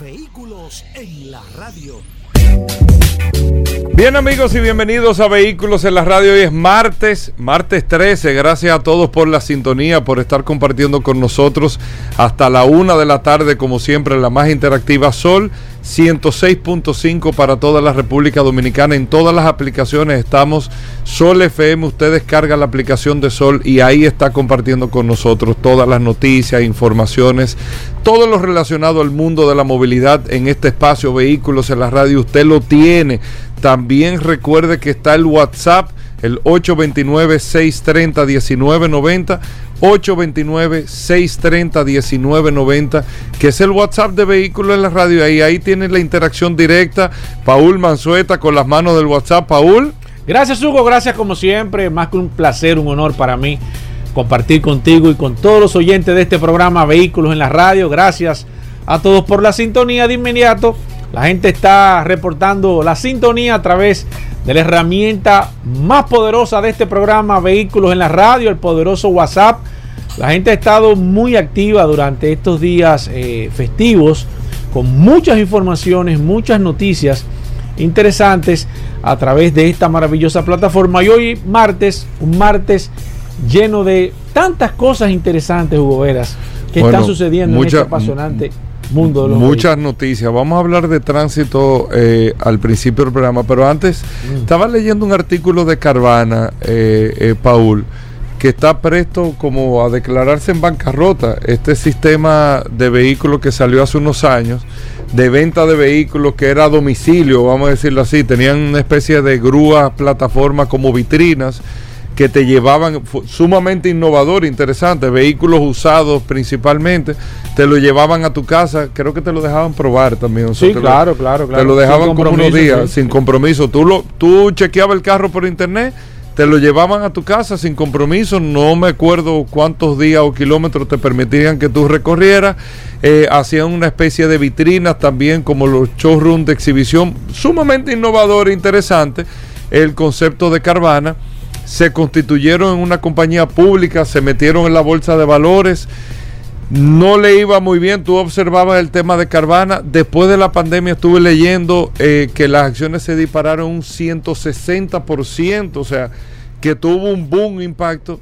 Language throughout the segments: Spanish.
Vehículos en la radio. Bien amigos y bienvenidos a Vehículos en la Radio. Hoy es martes, martes 13. Gracias a todos por la sintonía, por estar compartiendo con nosotros hasta la una de la tarde, como siempre, la más interactiva Sol 106.5 para toda la República Dominicana. En todas las aplicaciones estamos Sol FM. Ustedes cargan la aplicación de Sol y ahí está compartiendo con nosotros todas las noticias, informaciones, todo lo relacionado al mundo de la movilidad en este espacio Vehículos en la Radio. Usted lo tiene. También recuerde que está el WhatsApp, el 829-630-1990. 829-630-1990, que es el WhatsApp de Vehículos en la Radio. Ahí, ahí tiene la interacción directa. Paul Manzueta con las manos del WhatsApp. Paul. Gracias, Hugo. Gracias, como siempre. Más que un placer, un honor para mí compartir contigo y con todos los oyentes de este programa Vehículos en la Radio. Gracias a todos por la sintonía de inmediato. La gente está reportando la sintonía a través de la herramienta más poderosa de este programa, Vehículos en la Radio, el poderoso WhatsApp. La gente ha estado muy activa durante estos días eh, festivos, con muchas informaciones, muchas noticias interesantes a través de esta maravillosa plataforma. Y hoy martes, un martes lleno de tantas cosas interesantes, Hugo Veras, que están sucediendo en este apasionante mundo de los Muchas noticias. Vamos a hablar de tránsito eh, al principio del programa, pero antes Mm. estaba leyendo un artículo de Carvana, eh, eh, Paul, que está presto como a declararse en bancarrota. Este sistema de vehículos que salió hace unos años, de venta de vehículos que era a domicilio, vamos a decirlo así, tenían una especie de grúas, plataformas como vitrinas que te llevaban sumamente innovador, interesante, vehículos usados principalmente, te lo llevaban a tu casa, creo que te lo dejaban probar también. o sea, Sí, lo- claro, claro, claro. Te lo dejaban como unos días, sí. sin compromiso. Tú, lo, tú chequeabas el carro por internet, te lo llevaban a tu casa sin compromiso, no me acuerdo cuántos días o kilómetros te permitían que tú recorrieras. Eh, hacían una especie de vitrinas también como los showrooms de exhibición, sumamente innovador e interesante el concepto de Carvana se constituyeron en una compañía pública, se metieron en la bolsa de valores, no le iba muy bien, tú observabas el tema de Carvana, después de la pandemia estuve leyendo eh, que las acciones se dispararon un 160%, o sea, que tuvo un boom impacto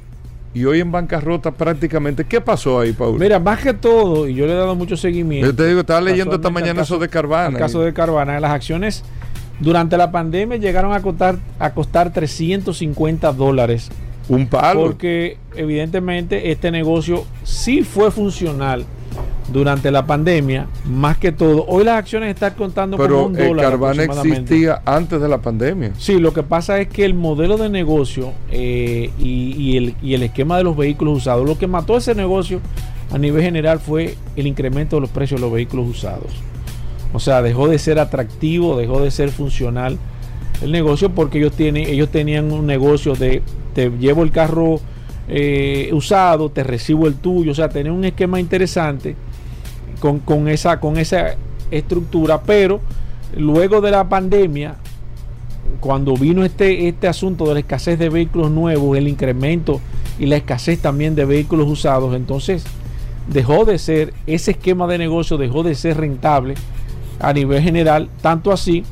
y hoy en bancarrota prácticamente. ¿Qué pasó ahí, Paul? Mira, más que todo, y yo le he dado mucho seguimiento. Yo te digo, estaba leyendo esta mañana caso- eso de Carvana. El caso de Carvana, las acciones durante la pandemia llegaron a costar, a costar 350 dólares. un palo. Porque evidentemente este negocio sí fue funcional durante la pandemia, más que todo. Hoy las acciones están contando Pero un el dólar. Carvana existía antes de la pandemia. Sí, lo que pasa es que el modelo de negocio eh, y, y el, y el esquema de los vehículos usados, lo que mató ese negocio a nivel general fue el incremento de los precios de los vehículos usados. O sea, dejó de ser atractivo, dejó de ser funcional el negocio porque ellos, tienen, ellos tenían un negocio de te llevo el carro eh, usado, te recibo el tuyo, o sea, tenían un esquema interesante con, con esa, con esa estructura, pero luego de la pandemia, cuando vino este, este asunto de la escasez de vehículos nuevos, el incremento y la escasez también de vehículos usados, entonces dejó de ser, ese esquema de negocio dejó de ser rentable a nivel general, tanto así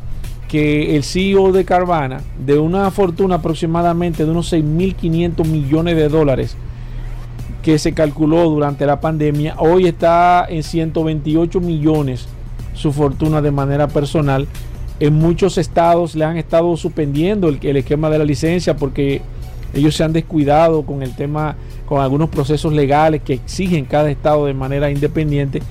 que el CEO de Carvana, de una fortuna aproximadamente de unos 6.500 millones de dólares que se calculó durante la pandemia, hoy está en 128 millones su fortuna de manera personal. En muchos estados le han estado suspendiendo el, esquema de la licencia porque ellos se han descuidado con el tema, con algunos procesos legales que exigen cada estado de manera independiente.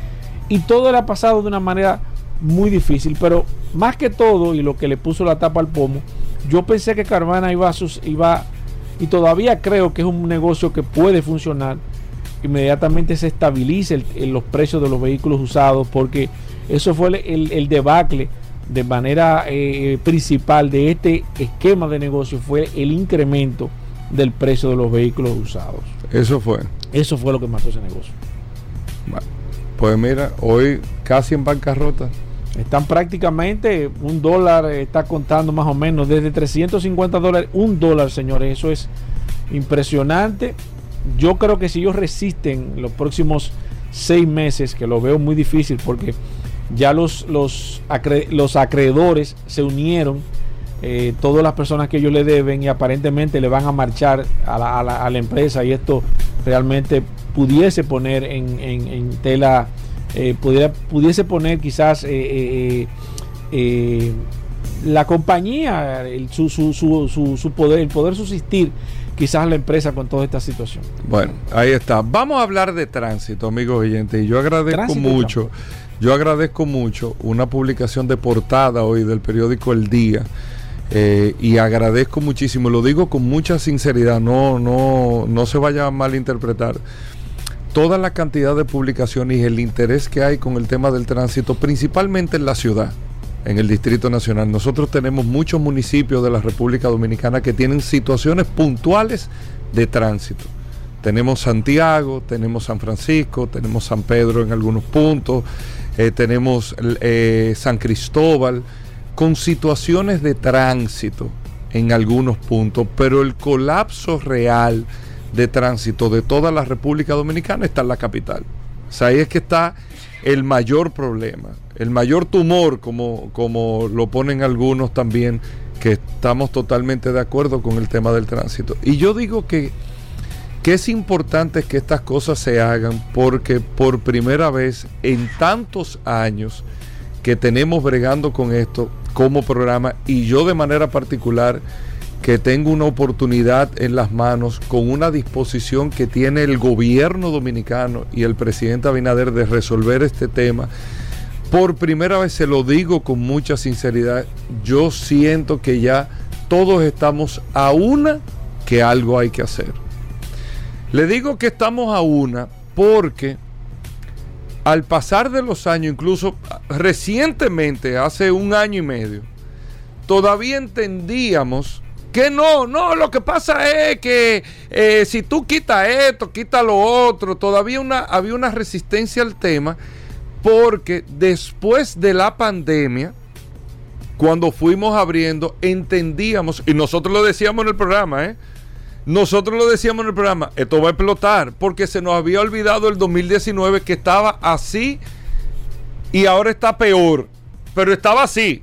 Y todo le ha pasado de una manera muy difícil, pero más que todo, y lo que le puso la tapa al pomo, yo pensé que Carvana iba a, sus, iba, y todavía creo que es un negocio que puede funcionar, inmediatamente se estabilice el- el- los precios de los vehículos usados, porque Eso fue el, debacle de manera eh, principal de este esquema de negocio, fue el incremento del precio de los vehículos usados. Eso fue. Eso fue lo que mató ese negocio. Bueno, Pues mira, hoy casi en bancarrota. Están prácticamente, un dólar está contando más o menos desde 350 dólares, un dólar, señores, eso es impresionante. Yo creo que si ellos resisten los próximos seis meses, que lo veo muy difícil porque ya los, los, los acreedores se unieron, eh, todas las personas que ellos le deben y aparentemente le van a marchar a la, a la- a la empresa y esto realmente pudiese poner en, en- en tela, eh, pudiera, pudiese poner quizás eh, eh, la compañía, el- su, su, su, su, su poder, el poder subsistir quizás la empresa con toda esta situación. Bueno, ahí está. Vamos a hablar de tránsito, amigos oyentes. Y yo agradezco Tránsito mucho, yo agradezco mucho una publicación de portada hoy del periódico El Día. eh, y agradezco muchísimo, lo digo con mucha sinceridad, no, no, no se vaya a malinterpretar. Toda la cantidad de publicaciones y el interés que hay con el tema del tránsito, principalmente en la ciudad, en el Distrito Nacional. Nosotros tenemos muchos municipios de la República Dominicana que tienen situaciones puntuales de tránsito. Tenemos Santiago, tenemos San Francisco, tenemos San Pedro en algunos puntos, eh, tenemos eh, San Cristóbal, con situaciones de tránsito en algunos puntos, pero el colapso real de tránsito de toda la República Dominicana está en la capital. O sea, ahí es que está el mayor problema, el mayor tumor, como, como lo ponen algunos también, que estamos totalmente de acuerdo con el tema del tránsito. Y yo digo que, que es importante que estas cosas se hagan porque por primera vez en tantos años que tenemos bregando con esto como programa y yo de manera particular que tengo una oportunidad en las manos con una disposición que tiene el gobierno dominicano y el presidente Abinader de resolver este tema. Por primera vez se lo digo con mucha sinceridad, yo siento que ya todos estamos a una que algo hay que hacer. Le digo que estamos a una porque al pasar de los años, incluso recientemente, hace un año y medio, todavía entendíamos que no, no, lo que pasa es que eh, si tú quitas esto, quita lo otro, todavía una, había una resistencia al tema, porque después de la pandemia, cuando fuimos abriendo, entendíamos, y nosotros lo decíamos en el programa, ¿eh? Nosotros lo decíamos en el programa, esto va a explotar, porque se nos había olvidado el 2019 que estaba así y ahora está peor, pero estaba así.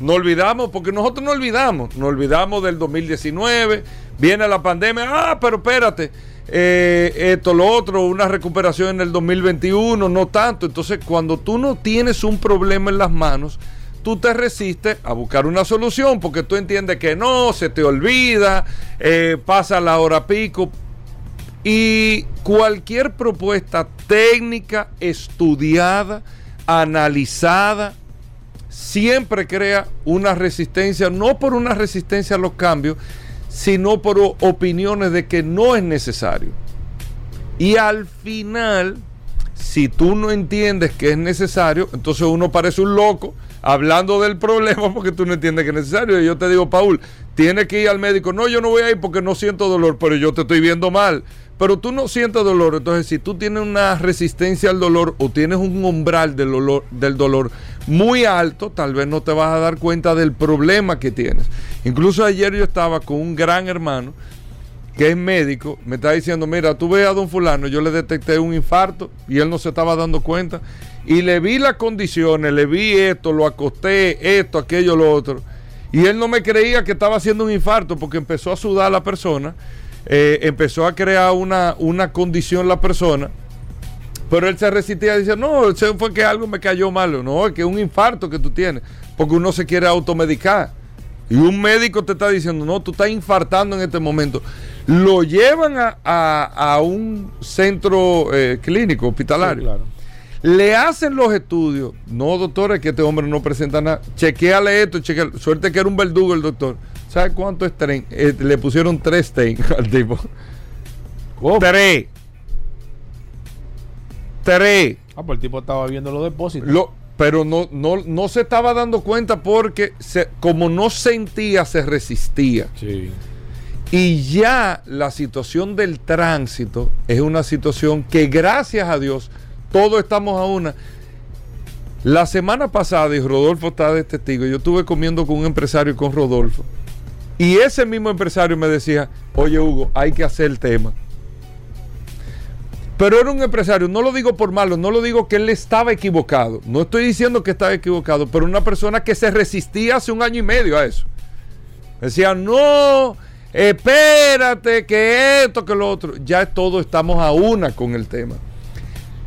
No olvidamos, porque nosotros no olvidamos, no olvidamos del 2019, viene la pandemia, ah, pero espérate, eh, esto, lo otro, una recuperación en el 2021, no tanto. Entonces, cuando tú no tienes un problema en las manos, tú te resistes a buscar una solución, porque tú entiendes que no, se te olvida, eh, pasa la hora pico. Y cualquier propuesta técnica, estudiada, analizada, siempre crea una resistencia, no por una resistencia a los cambios, sino por opiniones de que no es necesario. Y al final, si tú no entiendes que es necesario, entonces uno parece un loco hablando del problema porque tú no entiendes que es necesario. Y yo te digo, Paul, tienes que ir al médico. No, yo no voy a ir porque no siento dolor, pero yo te estoy viendo mal. Pero tú no sientes dolor. Entonces, si tú tienes una resistencia al dolor o tienes un umbral del dolor, del dolor muy alto, tal vez no te vas a dar cuenta del problema que tienes. Incluso ayer yo estaba con un gran hermano que es médico, me está diciendo, mira, tú ves a don fulano, yo le detecté un infarto y él no se estaba dando cuenta. Y le vi las condiciones, le vi esto, lo acosté, esto, aquello, lo otro. Y él no me creía que estaba haciendo un infarto porque empezó a sudar la persona, eh, empezó a crear una, una condición la persona. Pero él se resistía y decía, no, fue que algo me cayó malo. No, es que es un infarto que tú tienes. Porque uno se quiere automedicar. Y un médico te está diciendo, no, tú estás infartando en este momento. Lo llevan a, a- a un centro eh, clínico, hospitalario. Sí, claro. Le hacen los estudios. No, doctor, es que este hombre no presenta nada. Chequeale esto, chequeale. Suerte que era un verdugo el doctor. ¿Sabe cuánto es tren? Eh, le pusieron tres ten al tipo. ¿Cómo? Tres. Tres. Ah, pues el tipo estaba viendo los depósitos. Lo, pero no, no, no se estaba dando cuenta porque se, como no sentía, se resistía. Sí. Y ya la situación del tránsito es una situación que gracias a Dios todos estamos a una. La semana pasada, y Rodolfo está de testigo, yo estuve comiendo con un empresario y con Rodolfo. Y ese mismo empresario me decía, oye Hugo, hay que hacer el tema. Pero era un empresario, no lo digo por malo, no lo digo que él estaba equivocado. No estoy diciendo que estaba equivocado, pero una persona que se resistía hace un año y medio a eso. Decía, no, espérate, que esto, que lo otro. Ya todos estamos a una con el tema.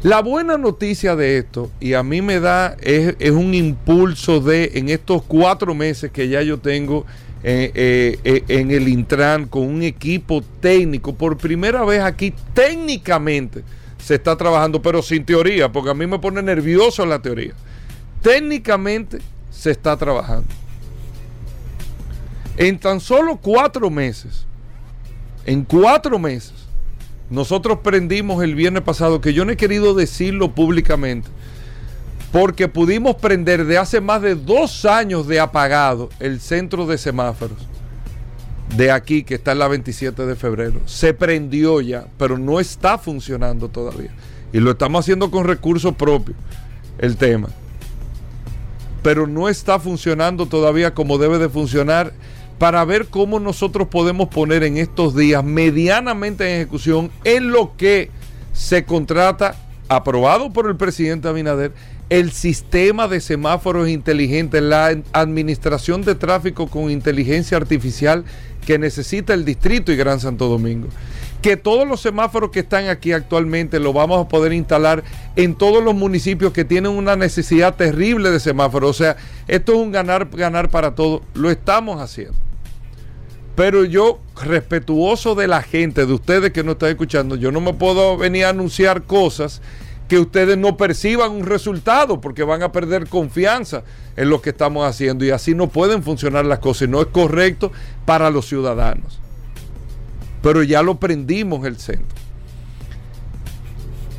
La buena noticia de esto, y a mí me da, es, es un impulso de, en estos cuatro meses que ya yo tengo eh, eh, eh, en el Intran con un equipo técnico. Por primera vez aquí técnicamente se está trabajando, pero sin teoría, porque a mí me pone nervioso la teoría. Técnicamente se está trabajando. En tan solo cuatro meses, en cuatro meses, nosotros prendimos el viernes pasado, que yo no he querido decirlo públicamente, porque pudimos prender de hace más de dos años de apagado el centro de semáforos de aquí, que está en la 27 de febrero. Se prendió ya, pero no está funcionando todavía. Y lo estamos haciendo con recursos propios, el tema. Pero no está funcionando todavía como debe de funcionar para ver cómo nosotros podemos poner en estos días medianamente en ejecución en lo que se contrata, aprobado por el presidente Abinader, el sistema de semáforos inteligentes, la administración de tráfico con inteligencia artificial que necesita el distrito y Gran Santo Domingo. Que todos los semáforos que están aquí actualmente lo vamos a poder instalar en todos los municipios que tienen una necesidad terrible de semáforos. O sea, esto es un ganar, ganar para todos. Lo estamos haciendo. Pero yo, respetuoso de la gente, de ustedes que nos están escuchando, yo no me puedo venir a anunciar cosas que ustedes no perciban un resultado porque van a perder confianza en lo que estamos haciendo y así no pueden funcionar las cosas y no es correcto para los ciudadanos. Pero ya lo prendimos el centro.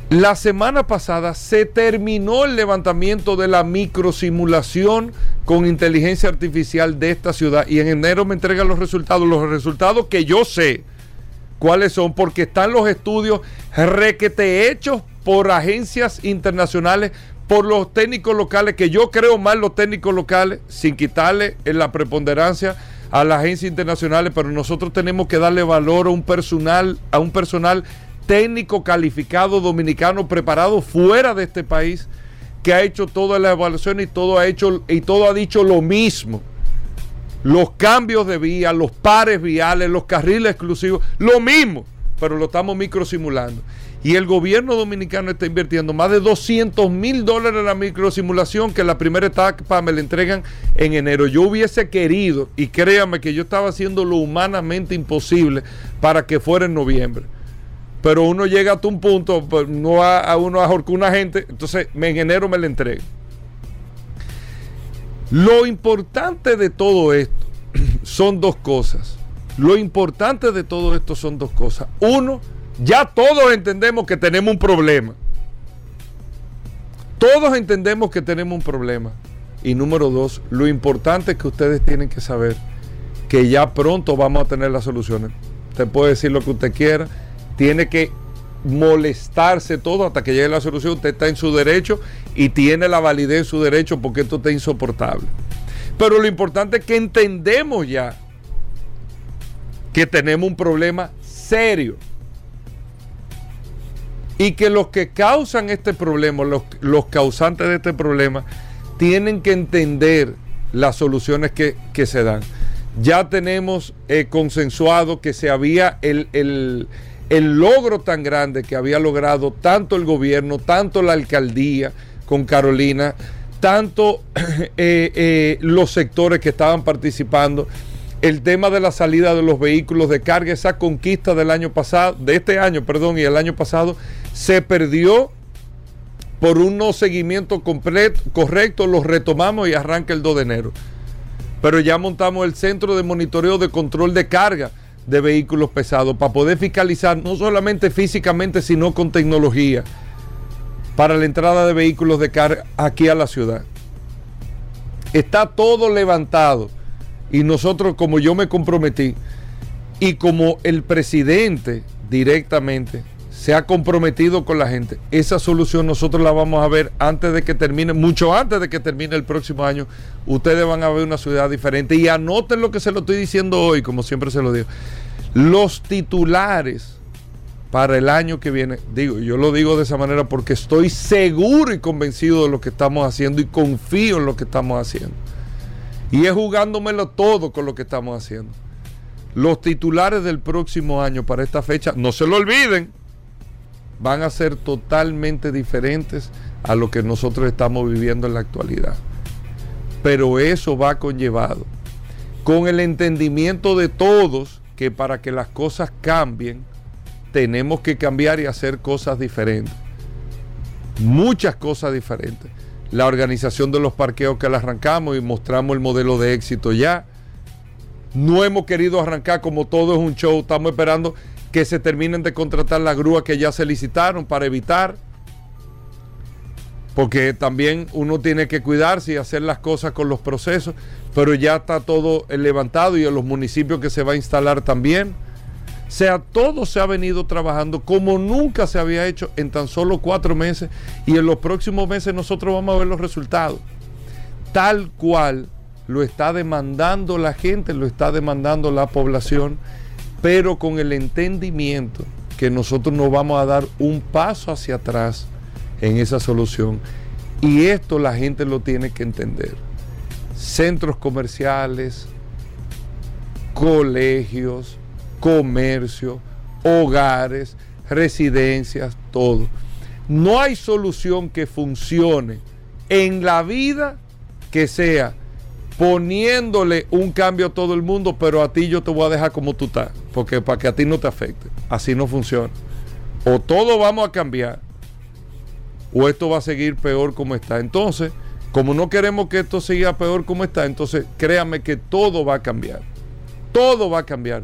La semana pasada se terminó el levantamiento de la microsimulación con inteligencia artificial de esta ciudad y en enero me entregan los resultados, los resultados que yo sé cuáles son porque están los estudios requete hechos por agencias internacionales, por los técnicos locales, que yo creo más los técnicos locales, sin quitarle en la preponderancia a las agencias internacionales, pero nosotros tenemos que darle valor a un personal, a un personal técnico calificado dominicano preparado fuera de este país que ha hecho toda la evaluación y todo ha hecho y todo ha dicho lo mismo. Los cambios de vía, los pares viales, los carriles exclusivos, lo mismo, pero lo estamos microsimulando. Y el gobierno dominicano está invirtiendo más de 200 mil dólares en la microsimulación, que la primera etapa me la entregan en enero. Yo hubiese querido, y créanme que yo estaba haciendo lo humanamente imposible para que fuera en noviembre. Pero uno llega hasta un punto, pues, no a, a uno a una gente, entonces en enero me la entregan. Lo importante de todo esto son dos cosas. Lo importante de todo esto son dos cosas. Uno, ya todos entendemos que tenemos un problema. Todos entendemos que tenemos un problema. Y número dos, lo importante es que ustedes tienen que saber que ya pronto vamos a tener las soluciones. Usted puede decir lo que usted quiera, tiene que molestarse todo hasta que llegue la solución. Usted está en su derecho y tiene la validez de su derecho porque esto está insoportable. Pero lo importante es que entendemos ya que tenemos un problema serio y que los que causan este problema, los, los causantes de este problema, tienen que entender las soluciones que, que se dan. Ya tenemos eh, consensuado que se había el, el, el, logro tan grande que había logrado tanto el gobierno, tanto la alcaldía con Carolina, tanto eh, eh, los sectores que estaban participando el tema de la salida de los vehículos de carga, esa conquista del año pasado, de este año, perdón, y el año pasado, se perdió por un no seguimiento completo, correcto, lo retomamos y arranca el 2 de enero. Pero ya montamos el centro de monitoreo de control de carga de vehículos pesados para poder fiscalizar no solamente físicamente, sino con tecnología. para la entrada de vehículos de carga aquí a la ciudad. Está todo levantado y nosotros, como yo me comprometí, y como el presidente directamente se ha comprometido con la gente, esa solución nosotros la vamos a ver antes de que termine, mucho antes de que termine el próximo año. Ustedes van a ver una ciudad diferente. Y anoten lo que se lo estoy diciendo hoy, como siempre se lo digo. Los titulares para el año que viene, digo, yo lo digo de esa manera porque estoy seguro y convencido de lo que estamos haciendo y confío en lo que estamos haciendo. Y es jugándomelo todo con lo que estamos haciendo. Los titulares del próximo año para esta fecha, no se lo olviden, van a ser totalmente diferentes a lo que nosotros estamos viviendo en la actualidad. Pero eso va conllevado con el entendimiento de todos que para que las cosas cambien, tenemos que cambiar y hacer cosas diferentes. Muchas cosas diferentes. La organización de los parqueos que la arrancamos y mostramos el modelo de éxito ya no hemos querido arrancar como todo es un show. Estamos esperando que se terminen de contratar la grúa que ya se licitaron para evitar. Porque también uno tiene que cuidarse y hacer las cosas con los procesos. Pero ya está todo levantado y en los municipios que se va a instalar también. O sea, todo se ha venido trabajando como nunca se había hecho en tan solo cuatro meses. Y en los próximos meses nosotros vamos a ver los resultados. Tal cual lo está demandando la gente, lo está demandando la población, pero con el entendimiento que nosotros no vamos a dar un paso hacia atrás en esa solución. Y esto la gente lo tiene que entender. Centros comerciales, colegios, comercio, hogares, residencias, todo. No hay solución que funcione en la vida que sea poniéndole un cambio a todo el mundo, pero a ti yo te voy a dejar como tú estás, porque para que a ti no te afecte. Así no funciona. O todo vamos a cambiar, o esto va a seguir peor como está. Entonces, como no queremos que esto siga peor como está, entonces créame que todo va a cambiar. Todo va a cambiar.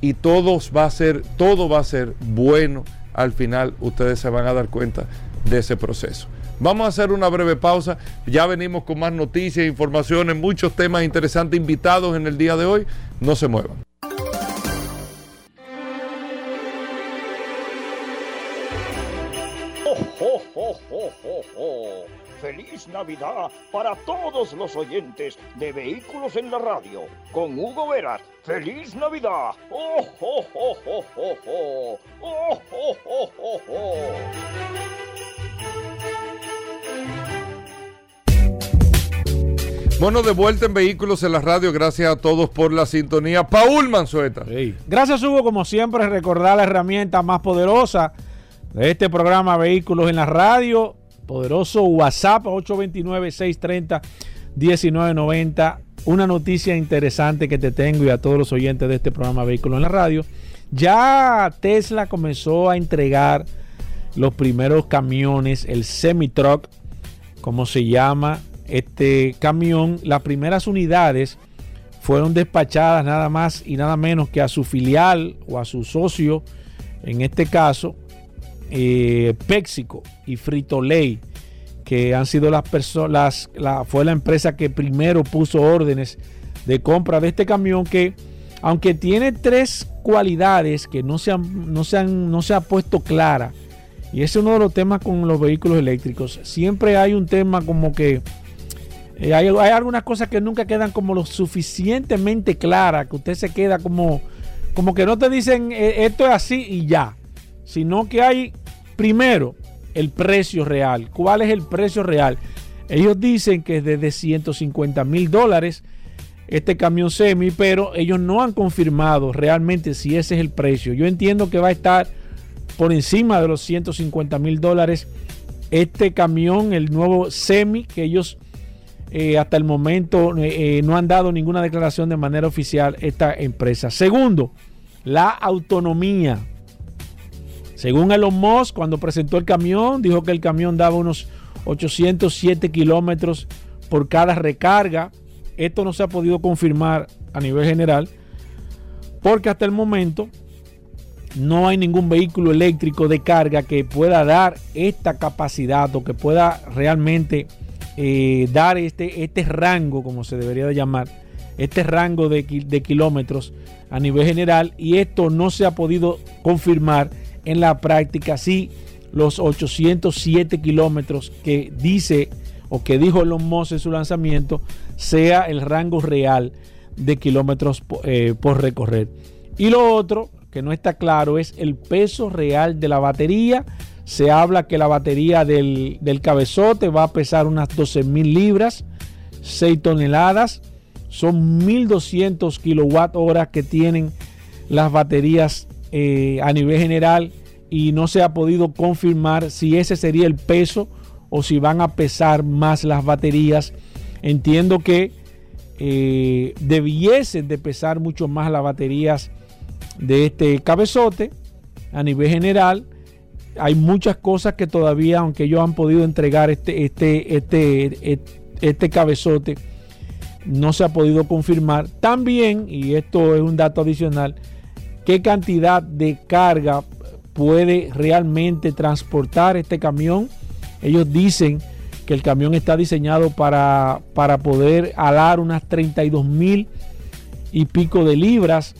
Y todo va a ser, todo va a ser bueno. Al final, ustedes se van a dar cuenta de ese proceso. Vamos a hacer una breve pausa. Ya venimos con más noticias, informaciones, muchos temas interesantes invitados en el día de hoy. No se muevan. Feliz Navidad para todos los oyentes de Vehículos en la Radio. Con Hugo Veras. Feliz Navidad. ¡Oh, oh, oh, oh, oh, oh! ¡Oh, oh, oh, oh, oh! Bueno, de vuelta en Vehículos en la Radio. Gracias a todos por la sintonía. Paul Manzueta. Gracias, Hugo. Como siempre, recordar la herramienta más poderosa de este programa Vehículos en la Radio. Poderoso WhatsApp 829-630-1990. Una noticia interesante que te tengo y a todos los oyentes de este programa Vehículos en la Radio. Ya Tesla comenzó a entregar los primeros camiones, el semi-truck, como se llama, este camión, las primeras unidades fueron despachadas nada más y nada menos que a su filial o a su socio, en este caso, eh, Péxico y Frito Lay, que han sido las personas, fue la empresa que primero puso órdenes de compra de este camión que, aunque tiene tres cualidades que no se, han, no se, han, no se ha puesto clara, y ese es uno de los temas con los vehículos eléctricos, siempre hay un tema como que eh, hay, algunas cosas que nunca quedan como lo suficientemente claras, que usted se queda como, como que no te dicen eh, esto es así y ya, sino que hay primero el precio real. ¿Cuál es el precio real? Ellos dicen que es de 150 mil dólares este camión semi, pero ellos no han confirmado realmente si ese es el precio. Yo entiendo que va a estar por encima de los 150 mil dólares este camión, el nuevo semi que ellos eh, hasta el momento eh, eh, no han dado ninguna declaración de manera oficial esta empresa. Segundo, la autonomía. Según Elon Musk, cuando presentó el camión, dijo que el camión daba unos 807 kilómetros por cada recarga. Esto no se ha podido confirmar a nivel general, porque hasta el momento no hay ningún vehículo eléctrico de carga que pueda dar esta capacidad o que pueda realmente eh, dar este, este rango, como se debería de llamar, este rango de, kilómetros a nivel general y esto no se ha podido confirmar en la práctica. Sí, los 807 kilómetros que dice o que dijo Elon Musk en su lanzamiento sea el rango real de kilómetros eh, por recorrer. Y lo otro que no está claro es el peso real de la batería. Se habla que la batería del, del cabezote va a pesar unas 12 mil libras, 6 toneladas. Son 1200 kilowatt horas que tienen las baterías eh, a nivel general y no se ha podido confirmar si ese sería el peso o si van a pesar más las baterías. Entiendo que eh, debiesen de pesar mucho más las baterías de este cabezote a nivel general. Hay muchas cosas que todavía, aunque ellos han podido entregar este, este, este, este cabezote, no se ha podido confirmar. También, y esto es un dato adicional, qué cantidad de carga puede realmente transportar este camión. Ellos dicen que el camión está diseñado para, para poder alar unas 32 mil y pico de libras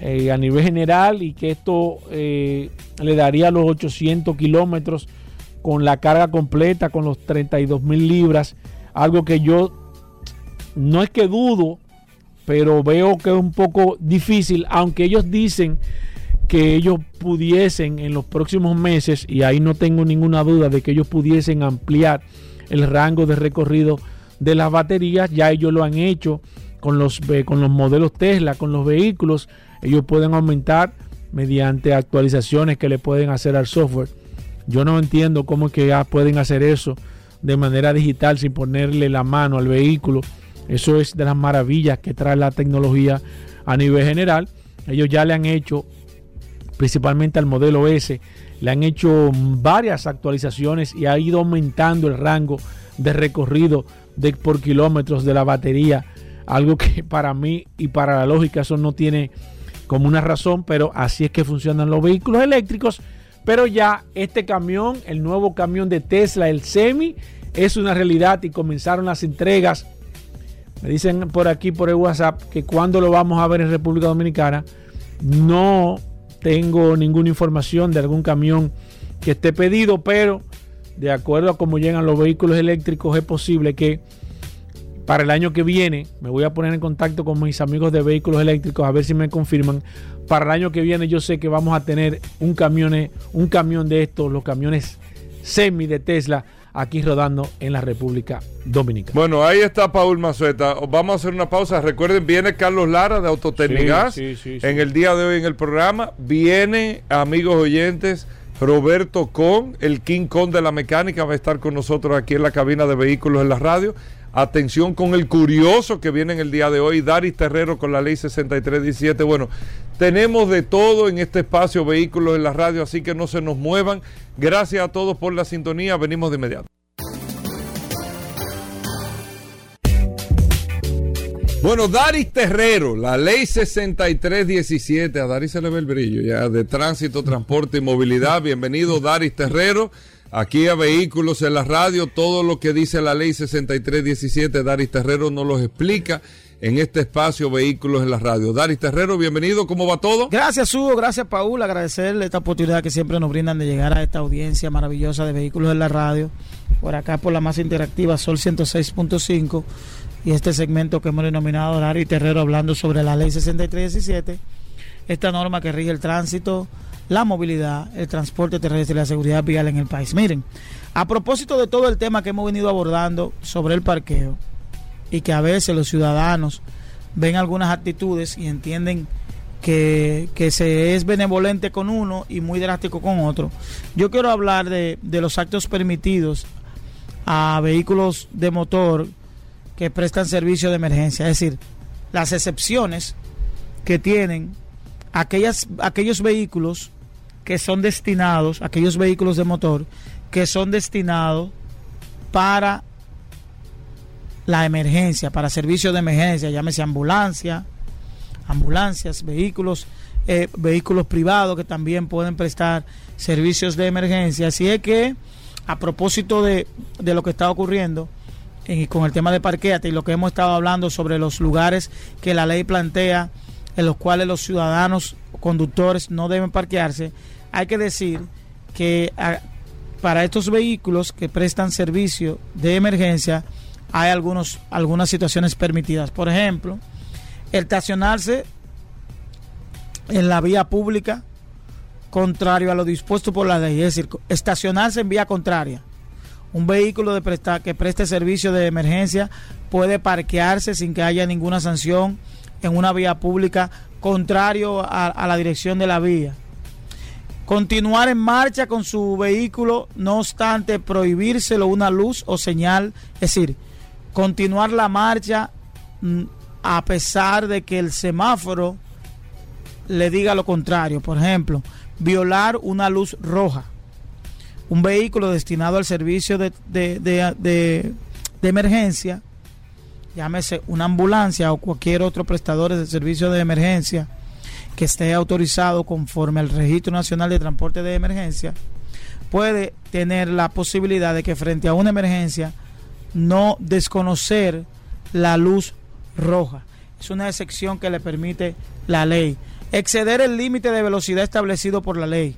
eh, a nivel general y que esto eh, le daría los 800 kilómetros con la carga completa, con los 32 mil libras. Algo que yo no es que dudo, pero veo que es un poco difícil, aunque ellos dicen que ellos pudiesen en los próximos meses, y ahí no tengo ninguna duda de que ellos pudiesen ampliar el rango de recorrido de las baterías, ya ellos lo han hecho con los, con los modelos Tesla, con los vehículos, ellos pueden aumentar mediante actualizaciones que le pueden hacer al software. Yo no entiendo cómo que ya pueden hacer eso de manera digital sin ponerle la mano al vehículo eso es de las maravillas que trae la tecnología a nivel general. Ellos ya le han hecho, principalmente al modelo S, le han hecho varias actualizaciones y ha ido aumentando el rango de recorrido de, por kilómetros de la batería. Algo que para mí y para la lógica eso no tiene como una razón, pero así es que funcionan los vehículos eléctricos. Pero ya este camión, el nuevo camión de Tesla, el Semi, es una realidad y comenzaron las entregas me dicen por aquí, por el WhatsApp, que cuando lo vamos a ver en República Dominicana, no tengo ninguna información de algún camión que esté pedido, pero de acuerdo a cómo llegan los vehículos eléctricos, es posible que para el año que viene, me voy a poner en contacto con mis amigos de vehículos eléctricos a ver si me confirman. Para el año que viene yo sé que vamos a tener un camión, un camión de estos, los camiones semi de Tesla aquí rodando en la República Dominicana. Bueno, ahí está Paul Mazueta. Vamos a hacer una pausa. Recuerden, viene Carlos Lara de Autotecnigas en el día de hoy en el programa. Viene, amigos oyentes, Roberto Con, el King Kong de la mecánica, va a estar con nosotros aquí en la cabina de vehículos en la radio. Atención con el curioso que viene en el día de hoy, Daris Terrero con la ley 6317. Bueno, tenemos de todo en este espacio Vehículos en la Radio, así que no se nos muevan. Gracias a todos por la sintonía. Venimos de inmediato. Bueno, Daris Terrero, la ley 6317, a Daris se le ve el brillo ya, de tránsito, transporte y movilidad. Bienvenido, Daris Terrero. Aquí a Vehículos en la Radio, todo lo que dice la ley 6317, Daris Terrero nos lo explica en este espacio Vehículos en la Radio. Daris Terrero, bienvenido, ¿cómo va todo? Gracias, Hugo, gracias, Paul, agradecerle esta oportunidad que siempre nos brindan de llegar a esta audiencia maravillosa de Vehículos en la Radio, por acá por la más interactiva Sol 106.5 y este segmento que hemos denominado Daris Terrero hablando sobre la ley 6317, esta norma que rige el tránsito la movilidad, el transporte terrestre y la seguridad vial en el país. Miren, a propósito de todo el tema que hemos venido abordando sobre el parqueo y que a veces los ciudadanos ven algunas actitudes y entienden que, se es benevolente con uno y muy drástico con otro, yo quiero hablar de, de los actos permitidos a vehículos de motor que prestan servicio de emergencia, es decir, las excepciones que tienen aquellas, aquellos vehículos que son destinados, aquellos vehículos de motor que son destinados para la emergencia, para servicios de emergencia, llámese ambulancia, ambulancias, vehículos eh, vehículos privados que también pueden prestar servicios de emergencia. Así es que, a propósito de, de lo que está ocurriendo eh, con el tema de parqueate y lo que hemos estado hablando sobre los lugares que la ley plantea en los cuales los ciudadanos conductores no deben parquearse, hay que decir que a, para estos vehículos que prestan servicio de emergencia hay algunos, algunas situaciones permitidas. Por ejemplo, estacionarse en la vía pública contrario a lo dispuesto por la ley, es decir, estacionarse en vía contraria. Un vehículo de que preste servicio de emergencia puede parquearse sin que haya ninguna sanción en una vía pública contrario a, la dirección de la vía. Continuar en marcha con su vehículo, no obstante prohibírselo una luz o señal, es decir, continuar la marcha mm, a pesar de que el semáforo le diga lo contrario. Por ejemplo, violar una luz roja. Un vehículo destinado al servicio de, de, de, de emergencia, llámese una ambulancia o cualquier otro prestador de servicio de emergencia que esté autorizado conforme al Registro Nacional de Transporte de Emergencia, puede tener la posibilidad de que frente a una emergencia no desconocer la luz roja. Es una excepción que le permite la ley. Exceder el límite de velocidad establecido por la ley.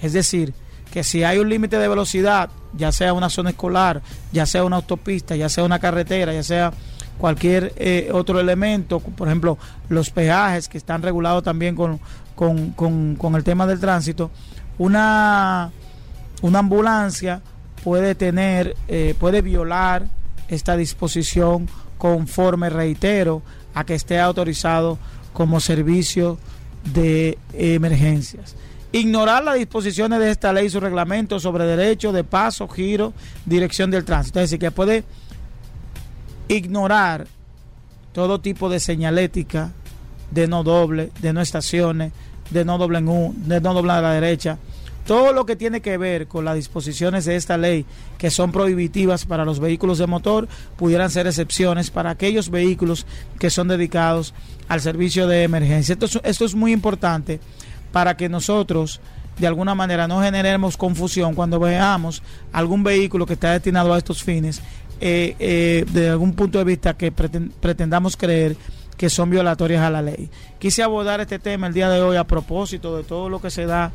Es decir, que si hay un límite de velocidad, ya sea una zona escolar, ya sea una autopista, ya sea una carretera, ya sea cualquier eh, otro elemento, por ejemplo, los peajes que están regulados también con, con, con, con el tema del tránsito, una, una ambulancia puede tener, eh, puede violar esta disposición conforme, reitero, a que esté autorizado como servicio de emergencias. Ignorar las disposiciones de esta ley y su reglamento sobre derecho de paso, giro, dirección del tránsito. Es decir, que puede ignorar todo tipo de señalética de no doble, de no estaciones, de no doble en U, de no doble a la derecha. Todo lo que tiene que ver con las disposiciones de esta ley que son prohibitivas para los vehículos de motor pudieran ser excepciones para aquellos vehículos que son dedicados al servicio de emergencia. Esto es, esto es muy importante para que nosotros de alguna manera no generemos confusión cuando veamos algún vehículo que está destinado a estos fines eh, eh, de algún punto de vista que pretendamos creer que son violatorias a la ley. Quise abordar este tema el día de hoy a propósito de todo lo que se da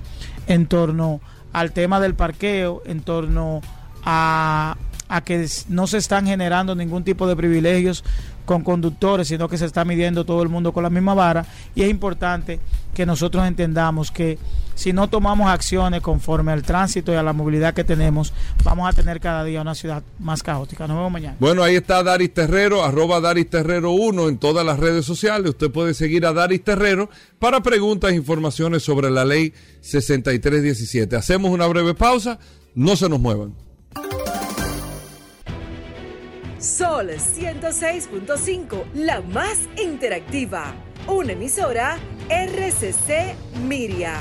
en torno al tema del parqueo, en torno a, a que no se están generando ningún tipo de privilegios con conductores, sino que se está midiendo todo el mundo con la misma vara. Y es importante que nosotros entendamos que si no tomamos acciones conforme al tránsito y a la movilidad que tenemos, vamos a tener cada día una ciudad más caótica. Nos vemos mañana. Bueno, ahí está Daris Terrero, arroba Daris Terrero 1 en todas las redes sociales. Usted puede seguir a Daris Terrero para preguntas e informaciones sobre la ley 6317. Hacemos una breve pausa, no se nos muevan. Sol 106.5, la más interactiva. Una emisora RCC Miria.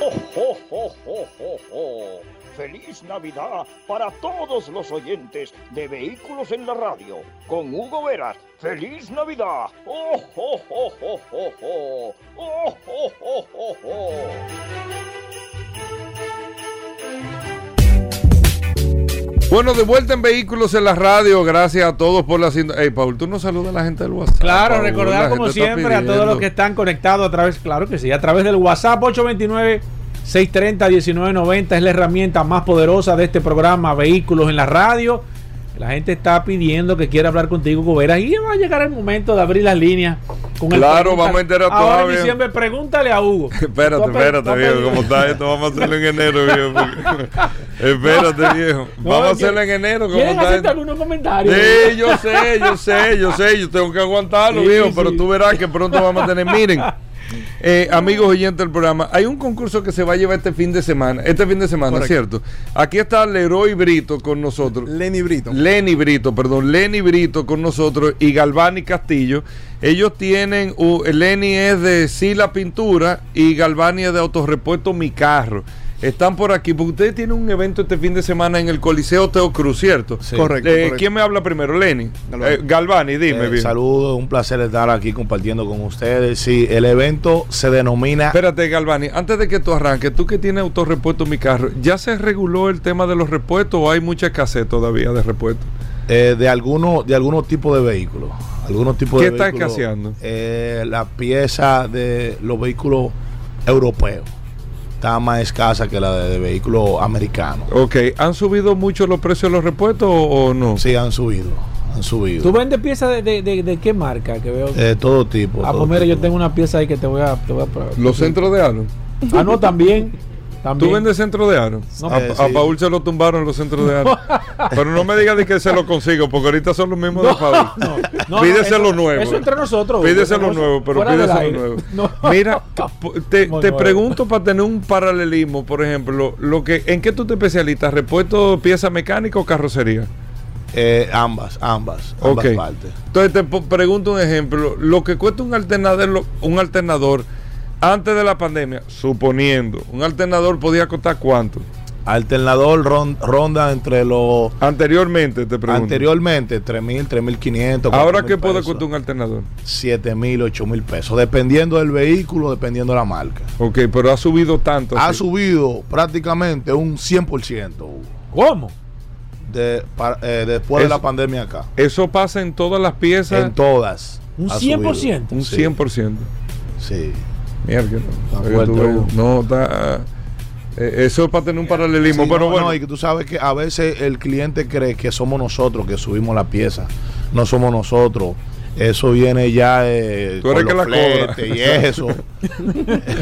¡Oh, oh, oh, oh, oh, oh! ¡Feliz Navidad para todos los oyentes de Vehículos en la Radio! Con Hugo Veras. ¡Feliz Navidad! ¡Oh, oh, oh, oh, oh, oh! ¡Oh, oh, oh, oh, oh! Bueno, de vuelta en Vehículos en la Radio. Gracias a todos por la... Hey, Paul, tú no saludas a la gente del WhatsApp. Claro, Paul, recordar como siempre a todos los que están conectados a través, claro que sí, a través del WhatsApp 829-630-1990 es la herramienta más poderosa de este programa Vehículos en la Radio. La gente está pidiendo que quiera hablar contigo, Goberas, y va a llegar el momento de abrir las líneas con Claro, vamos a enterar Ahora en diciembre, pregúntale a Hugo. Espérate, Tú espérate, tú viejo. ¿Cómo está esto? Vamos a hacerlo en enero, viejo. porque- espérate, viejo. No, Vamos a hacerlo en enero. ¿Cómo ¿Quieren está hacerte algunos comentarios? Sí, yo sé, yo sé, yo sé. Yo tengo que aguantarlo, Sí, viejo. sí. Pero tú verás que pronto vamos a tener. Miren, eh, amigos oyentes del programa, hay un concurso que se va a llevar este fin de semana. Este fin de semana, Correcto. ¿cierto? Aquí está Leroy Brito con nosotros. Lenny Brito. Lenny Brito, perdón, Lenny Brito con nosotros y Galvani Castillo. Ellos tienen, uh, Lenny es de Sila Pintura y Galvani es de Autorepuesto Mi Carro. Están por aquí, porque ustedes tienen un evento este fin de semana en el Coliseo Teo Cruz, ¿cierto? Sí. Correcto, Eh, correcto. ¿Quién me habla primero? Lenny. Galvani. Eh, Galvani, dime. Eh, bien. saludos, un placer estar aquí compartiendo con ustedes. Sí, el evento se denomina Espérate, Galvani, antes de que tú arranques, tú que tienes autorrepuesto en mi carro, ¿ya se reguló el tema de los repuestos o hay mucha escasez todavía de repuestos? eh, de algunos de algunos tipos de vehículos. Algunos tipos ¿Qué de está vehículos, escaseando? eh, la pieza de los vehículos europeos está más escasa que la de, de vehículos americanos. Ok, ¿han subido mucho los precios de los repuestos o, o no? Sí, han subido, han subido. ¿Tú vendes piezas de, de, de- de qué marca? Que veo. De todo tipo. ah, todo pues mira, yo tengo una pieza ahí que te voy a. Te voy a Los centros de aro. Ah, no, también. También. ¿Tú vendes centro de aro? No. a, Eh, a. Paul se lo tumbaron los centros de aro. Pero no me digas de que se lo consigo, porque ahorita son los mismos de Paul. No, no, Pídese eso- lo nuevo. Eso entre nosotros. Pídese lo nuevo, pero pídese lo nuevo. No. Mira, te, te nuevo. pregunto para tener un paralelismo, por ejemplo, lo que, ¿en qué tú te especializas? ¿Repuesto, pieza mecánica o carrocería? Eh, ambas, ambas, ambas Ok. partes. Entonces te pregunto un ejemplo. Lo que cuesta un alternador, un alternador antes de la pandemia, suponiendo, un alternador podía costar cuánto? Alternador ron- ronda entre los Anteriormente, te pregunto. anteriormente 3.000, 3.500. Ahora, 4.000 ¿qué puede pesos. costar un alternador? 7.000, 8.000 pesos, dependiendo del vehículo, dependiendo de la marca. Ok, pero ha subido tanto. Ha así. subido prácticamente un 100% ¿Cómo? de, eh, después de la pandemia acá. Eso pasa en todas las piezas. En todas. ¿Un ha 100%? subido. un Sí, 100%. Sí. Mierda, no. No, está. eh, eso es para tener un paralelismo. Sí, pero no, bueno. no, y que tú sabes que a veces el cliente cree que somos nosotros que subimos la pieza. No somos nosotros. Eso viene ya eh, Tú eres con que la cobra. y eso.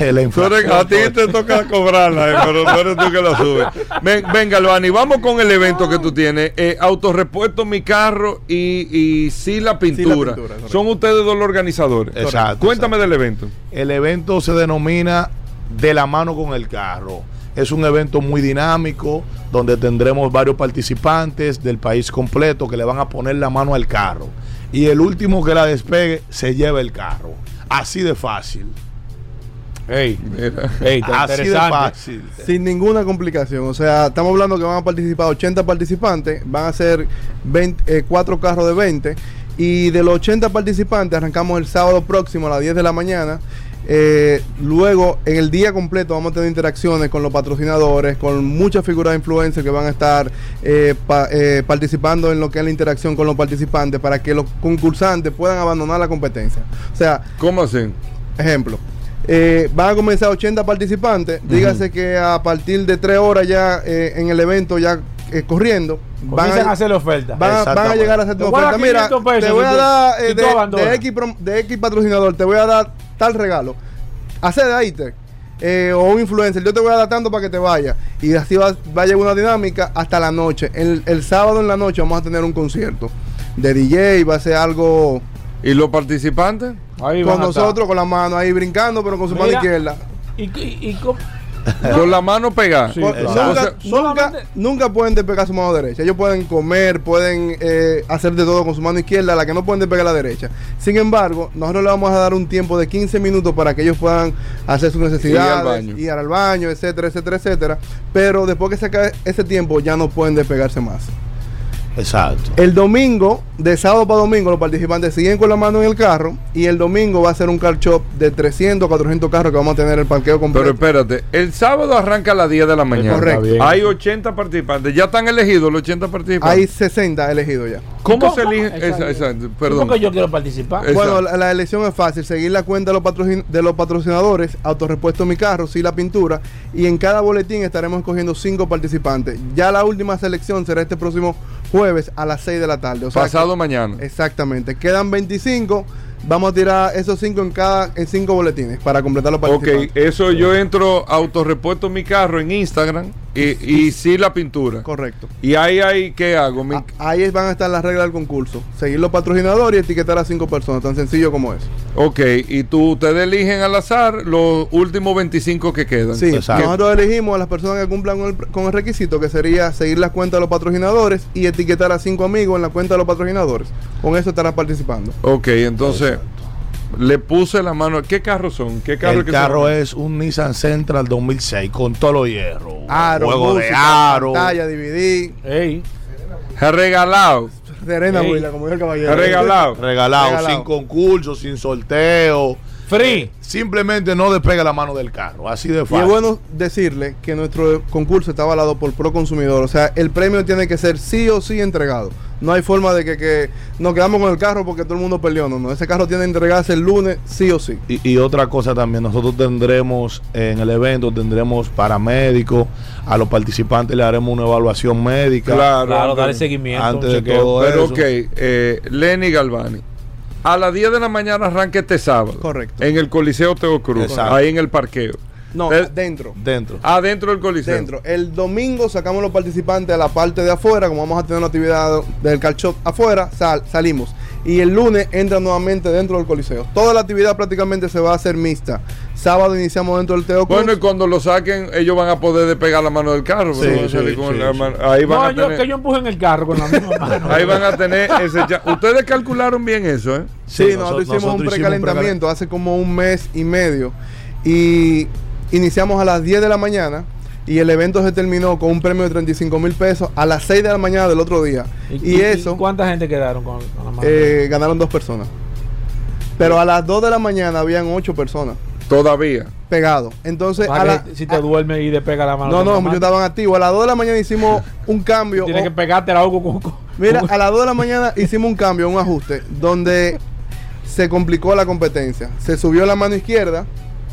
Eh, Tú eres- a ti te toca cobrarla, eh, pero tú eres tú que la subes. Ven, venga, Luani, vamos con el evento que tú tienes. Eh, autorrepuesto mi carro y, y sí la pintura. Son ustedes dos los organizadores. Exacto, Cuéntame del evento. El evento se denomina De la mano con el carro. Es un evento muy dinámico donde tendremos varios participantes del país completo que le van a poner la mano al carro. Y el último que la despegue se lleva el carro. Así de fácil. Ey, ey, Así de fácil. Sin ninguna complicación. O sea, estamos hablando que van a participar 80 participantes, van a ser 20, eh, cuatro carros de 20. Y de los 80 participantes arrancamos el sábado próximo a las 10 de la mañana. Eh, luego, en el día completo, vamos a tener interacciones con los patrocinadores, con muchas figuras de influencers que van a estar eh, pa- eh, participando en lo que es la interacción con los participantes para que los concursantes puedan abandonar la competencia. O sea, ¿Cómo así? Ejemplo. eh, van a comenzar 80 participantes. Dígase que a partir de 3 horas ya eh, en el evento, ya eh, corriendo, van a a, hacer la oferta. van, a- van a Exactamente. llegar a hacer tu oferta. Mira, 500 pesos te voy a dar eh, de, X, de X patrocinador, te voy a dar tal regalo. Hacer de ahí, eh, o un influencer, yo te voy a dar tanto para que te vaya. Y así va, va a llegar una dinámica hasta la noche. El, el sábado en la noche vamos a tener un concierto de DJ, va a ser algo ¿Y los participantes? Ahí con nosotros, con la mano ahí brincando, pero con su mano Mira. izquierda. ¿Y, y, y cómo? Con la mano pegada. Sí, Con- claro. nunca, O sea, nunca, pueden despegar su mano derecha. Ellos pueden comer, pueden eh, hacer de todo con su mano izquierda, la que no pueden despegar la derecha. Sin embargo, nosotros le vamos a dar un tiempo de 15 minutos para que ellos puedan hacer sus necesidades, baño. ir al baño, etcétera, etcétera, etcétera. Pero después que se acabe ese tiempo, ya no pueden despegarse más. Exacto. El domingo, de sábado para domingo, los participantes siguen con la mano en el carro. Y el domingo va a ser un car shop de 300 a 400 carros que vamos a tener el parqueo completo. Pero espérate, el sábado arranca a las 10 de la mañana. Correcto. Hay 80 participantes. ¿Ya están elegidos los 80 participantes? Hay 60 elegidos ya. ¿Cómo, ¿Cómo? se elige? Exacto. Esa- exacto, ¿Y perdón. por qué yo quiero participar? Exacto. Bueno, la, la elección es fácil. Seguir la cuenta de los, patrocin- de los patrocinadores, autorrepuesto mi carro, sí la pintura. Y en cada boletín estaremos escogiendo cinco participantes. Ya la última selección será este próximo jueves a las 6 de la tarde. O sea Pasado que- mañana. Exactamente. Quedan 25. Vamos a tirar esos cinco en cada en cinco boletines para completar los Ok, participantes. eso yo entro autorrepuesto mi carro en Instagram y, y sí la pintura. Correcto. Y ahí, ahí, ¿qué hago? Mi- Ahí van a estar las reglas del concurso. Seguir los patrocinadores y etiquetar a cinco personas. Tan sencillo como es. ok, y tú, ustedes eligen al azar los últimos 25 que quedan. Sí, Exacto. nosotros elegimos a las personas que cumplan con el, con el requisito, que sería seguir las cuentas de los patrocinadores y etiquetar a cinco amigos en la cuenta de los patrocinadores. Con eso estarán participando. Ok, entonces, le puse la mano. ¿Qué carros son? ¿Qué carro El que carro son? es un Nissan Central 2006 con todos los hierros. Aro, juego música, de aro. pantalla, DVD, Ey, regalado. Serena, como dijo el caballero. Regalado, Regalado. sin concurso, sin sorteo. Free. Simplemente no despega la mano del carro. Así de Y fácil. es bueno decirle que nuestro concurso está avalado por Pro Consumidor. O sea, el premio tiene que ser sí o sí entregado. No hay forma de que, que nos quedamos con el carro porque todo el mundo peleó. No, no. Ese carro tiene que entregarse el lunes sí o sí. Y, y otra cosa también, nosotros tendremos en el evento, tendremos paramédicos, a los participantes le haremos una evaluación médica. Claro, Claro, antes- darle seguimiento. antes un de chequeo. todo Pero eso. ok, eh, Lenny Galvani. A las 10 de la mañana arranca este sábado. Correcto. En el Coliseo Teo Cruz. Exacto. Ahí en el parqueo. No, Eh, dentro. Dentro. Adentro del Coliseo. Dentro. El domingo sacamos los participantes a la parte de afuera, como vamos a tener una actividad del calchot afuera, sal- salimos. Y el lunes entran nuevamente dentro del coliseo. Toda la actividad prácticamente se va a hacer mixta. Sábado iniciamos dentro del Teo. Bueno, y cuando lo saquen, ellos van a poder despegar la mano del carro. Sí, pero van a sí, sí, mano- Ahí van No, a yo, tener, que yo empuje en el carro con la misma mano. ahí van a tener ese Ustedes calcularon bien eso, ¿eh? Sí, Sí, nosotros, nosotros- hicimos nosotros un hicimos un precalentamiento hace como un mes y medio. Y iniciamos a las 10 de la mañana. Y el evento se terminó con un premio de 35 mil pesos a las 6 de la mañana del otro día. Y, eso, ¿Cuánta gente quedaron con, con la mano? eh, ganaron dos personas. Pero a las 2 de la mañana habían 8 personas Todavía. pegados. Entonces, a la- si te a- duermes y despega la mano. no, no, muchos mano, estaban activos. A las 2 de la mañana hicimos un cambio. Tienes o- que pegarte la con, con- Mira, a las 2 de la mañana hicimos un cambio, un ajuste, donde se complicó la competencia. Se subió la mano izquierda,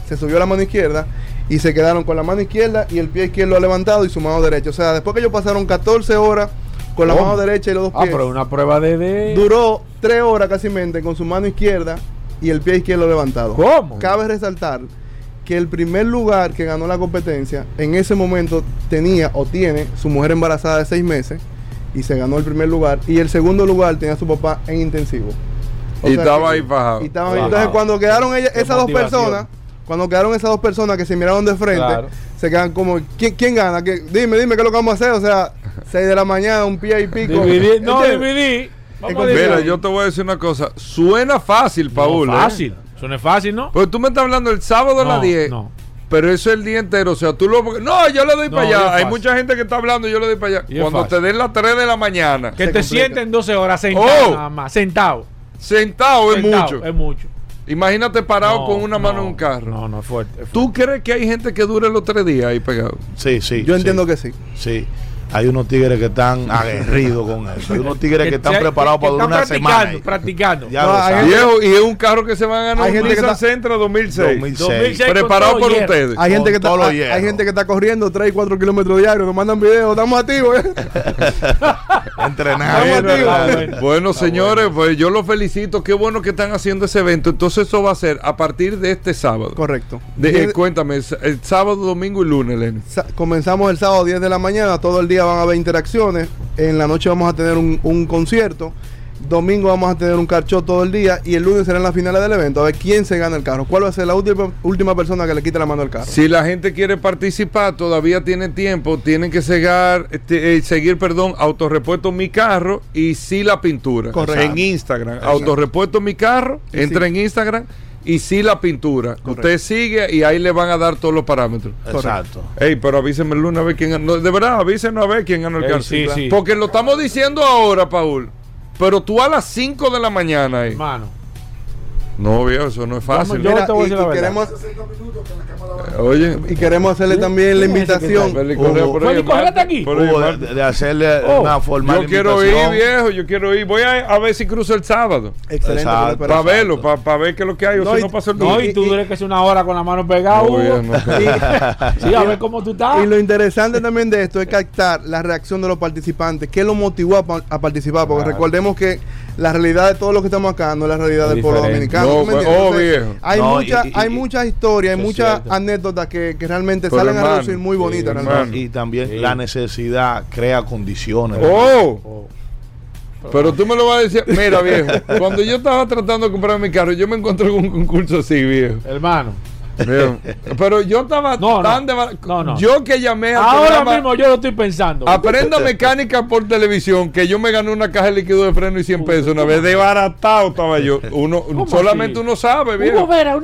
se subió la mano izquierda y se quedaron con la mano izquierda y el pie izquierdo levantado y su mano derecha. O sea, después que ellos pasaron 14 horas con la ¿Cómo? mano derecha y los dos Ah, pies, pero una prueba de. de- duró 3 horas casi con su mano izquierda y el pie izquierdo levantado. ¿Cómo? Cabe resaltar que el primer lugar que ganó la competencia en ese momento tenía o tiene su mujer embarazada de 6 meses y se ganó el primer lugar y el segundo lugar tenía a su papá en intensivo. O Y sea estaba que- ahí fajado. y. Fajado. Entonces cuando quedaron ellas, esas dos personas, cuando quedaron esas dos personas que se miraron de frente, Claro. se quedan como, ¿quién, quién gana? ¿Qué- dime, dime qué es lo que vamos a hacer. O sea, 6 de la mañana, un pie y pico. Dividir- no, dividir. Mira, yo te voy a decir una cosa. Suena fácil, Paul. No, ¿eh? fácil. Es fácil, ¿no? Pero tú me estás hablando el sábado a las No, 10. no. Pero eso es el día entero. O sea, tú lo. No, yo le doy No, para es allá. Hay mucha gente que está hablando, yo le doy para allá. Y es Cuando te den las 3 de la mañana, Que te sienten 12 horas sentado Oh. nada más. Sentado. sentado es Sentado, mucho. Es mucho. Imagínate parado No, con una mano no, en un carro. No, no es fuerte. es fuerte. ¿Tú crees que hay gente que dure los tres días ahí pegado? Sí, sí. Yo sí, entiendo que sí. Sí. Hay unos tigres que están aguerridos con eso. Hay unos tigres que están preparados para durar una semana. practicando. Ya No, hay gente- y es un carro que se van a ganar Hay gente que está- Sentra 2006. 2006. 2006 con Preparado por hierro. ustedes. Hay gente, que está, hay, hay gente que está corriendo 3 y 4 kilómetros diarios, nos mandan videos, estamos activos. ¿eh? Entrenado. Estamos activos. Ah, bueno. Bueno, señores, pues yo los felicito. Qué bueno que están haciendo ese evento. Entonces, eso va a ser a partir de este sábado. Correcto. De- eh, cuéntame, el, el sábado, domingo y lunes, Lenny. sa- comenzamos el sábado 10 de la mañana, todo el día van a haber interacciones, en la noche vamos a tener un, un concierto, domingo vamos a tener un carchó todo el día y el lunes serán las finales del evento, a ver quién se gana el carro, cuál va a ser la última, última persona que le quite la mano al carro. Si la gente quiere participar, todavía tiene tiempo. Tienen que este, eh, seguir, perdón, Autorepuesto Mi Carro y sí la pintura. Correcto. En Instagram. Autorepuesto Mi Carro, entra sí. en Instagram y sí la pintura. Usted sigue y ahí le van a dar todos los parámetros. Exacto. Ey, pero avísenme el lunes a ver quién ganó. De verdad, avísenos a ver quién ganó el Ey, carro. sí, sí. Porque lo estamos diciendo ahora, Paul. Pero tú a las 5 de la mañana ahí. Hermano. No, viejo, eso no es fácil. Yo Mira, te voy a y, la queremos, Oye, y queremos hacerle también la invitación. Por ahí, aquí. por ahí, de, de hacerle Oh, una formal Yo quiero ir, viejo, yo quiero ir. Voy a, a ver si cruzo el sábado. Excelente. Para verlo, para ver qué es lo que hay. O No, si y- no pasa el No, y tú duras que es una hora con la mano pegada. No, Hugo. viejo, no. Sí, a ver cómo tú estás. Y lo interesante también de esto es captar la reacción de los participantes, qué lo motivó a, pa- a participar, porque Claro. recordemos que la realidad de todos los que estamos acá no es la realidad Es del pueblo dominicano. No, ¿tú me pues, oh, viejo. Hay, No, mucha- y- y- hay muchas historias, hay muchas anécdotas que, que realmente Pero, salen a hermano, reducir muy bonitas. sí, realmente. Y también Sí. la necesidad crea condiciones. Oh, Oh. pero tú me lo vas a decir. Mira, viejo, cuando yo estaba tratando de comprar mi carro, yo me encontré con un concurso así, viejo. Hermano. Pero yo estaba No, no. tan de No, no. Yo que llamé al Ahora programa, mismo yo lo estoy pensando. Aprenda mecánica por televisión, que yo me gané una caja de líquido de freno y 100 pesos. Una vez de baratado estaba yo. Uno, solamente así? uno sabe, bien.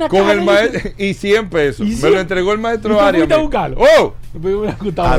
Con caja el maestro y 100 pesos. ¿Y Me lo entregó el maestro ¿Y tú Arias. a? ¡Oh!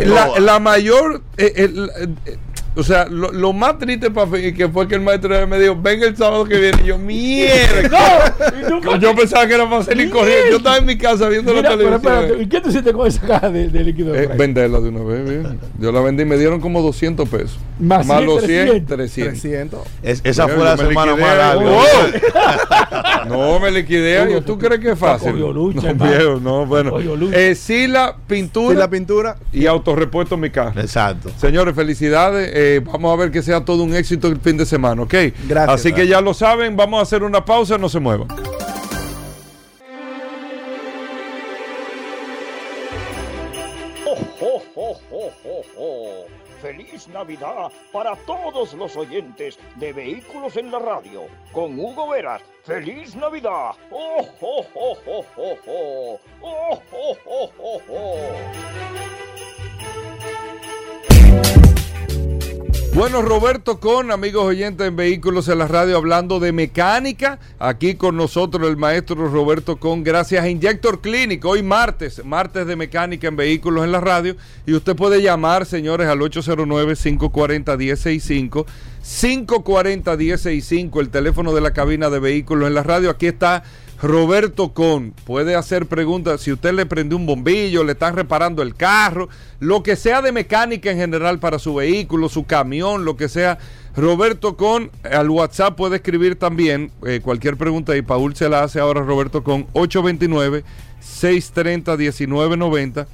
La, la mayor. eh, eh, o sea, lo, lo más triste para mí que fue que el maestro me dijo: Venga el sábado que viene. Y yo, mierda. ¿Y tú por Yo pensaba que era para salir corriendo. Yo estaba en mi casa viendo Mira, la pero televisión. espérate, ¿y qué tú hiciste con esa caja de, de líquido de Eh, venderla de una vez, bien. Yo la vendí, me dieron como 200 pesos. Más los 100, 100, 300. 300. Es- esa Yo fue la semana liquidé más larga. ¡Oh! No, me liquidé. ¿Tú crees que es fácil? lucha, no, viejo, no, bueno. Eh, Sila, pintura Y la pintura. y autorrepuesto en mi carro. Exacto. Señores, felicidades. Eh, vamos a ver que sea todo un éxito el fin de semana, ¿ok? Gracias. Así que ya lo saben, vamos a hacer una pausa, no se muevan. ¡Oh, oh, oh, oh, oh, oh! ¡Feliz Navidad para todos los oyentes de Vehículos en la Radio! Con Hugo Veras. ¡Feliz Navidad! ¡Oh, oh, oh, oh, oh, oh! ¡Oh, oh, oh, oh, oh! Bueno, Roberto Con, amigos oyentes en Vehículos en la Radio, hablando de mecánica. Aquí con nosotros el maestro Roberto Con, gracias a Injector Clinic. Hoy martes, martes de mecánica en Vehículos en la Radio. Y usted puede llamar, señores, al 809-540-1065. 540-1065, el teléfono de la cabina de Vehículos en la Radio. Aquí está Roberto Con puede hacer preguntas. Si usted le prendió un bombillo, le están reparando el carro, lo que sea de mecánica en general para su vehículo, su camión, lo que sea. Roberto Con al WhatsApp puede escribir también eh, cualquier pregunta y Paul se la hace ahora Roberto Con 829-630-1990.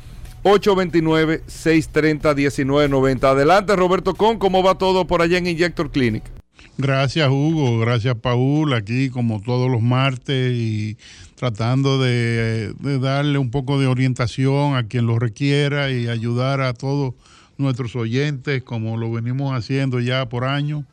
829-630-1990. Adelante Roberto Con, ¿cómo va todo por allá en Injector Clinic? Gracias Hugo, gracias Paul, aquí como todos los martes y tratando de, darle un poco de orientación a quien lo requiera y ayudar a todos nuestros oyentes como lo venimos haciendo ya por años,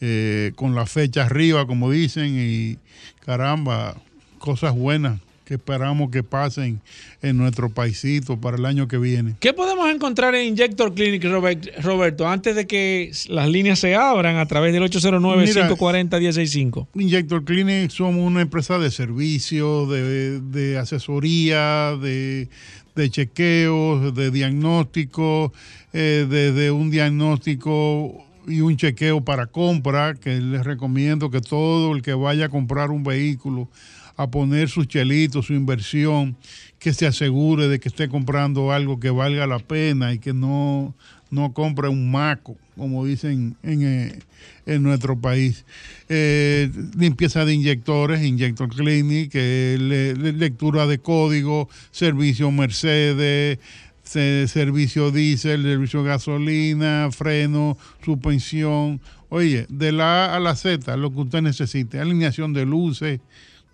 eh, con la fecha arriba como dicen y caramba, cosas buenas que esperamos que pasen en nuestro paisito para el año que viene. ¿Qué podemos encontrar en Injector Clinic, Robert- Roberto, antes de que las líneas se abran a través del 809-540-165? Injector Clinic somos una empresa de servicios, de, de asesoría, de, de chequeos, de diagnóstico, eh, desde un diagnóstico y un chequeo para compra, que les recomiendo que todo el que vaya a comprar un vehículo, a poner sus chelitos, su inversión, que se asegure de que esté comprando algo que valga la pena y que no, no compre un maco, como dicen en, eh, en nuestro país. Eh, limpieza de inyectores, Injector Clinic, eh, le- le- lectura de código, servicio Mercedes, se- servicio diésel, servicio gasolina, freno, suspensión. Oye, de la A a la Z, lo que usted necesite, alineación de luces,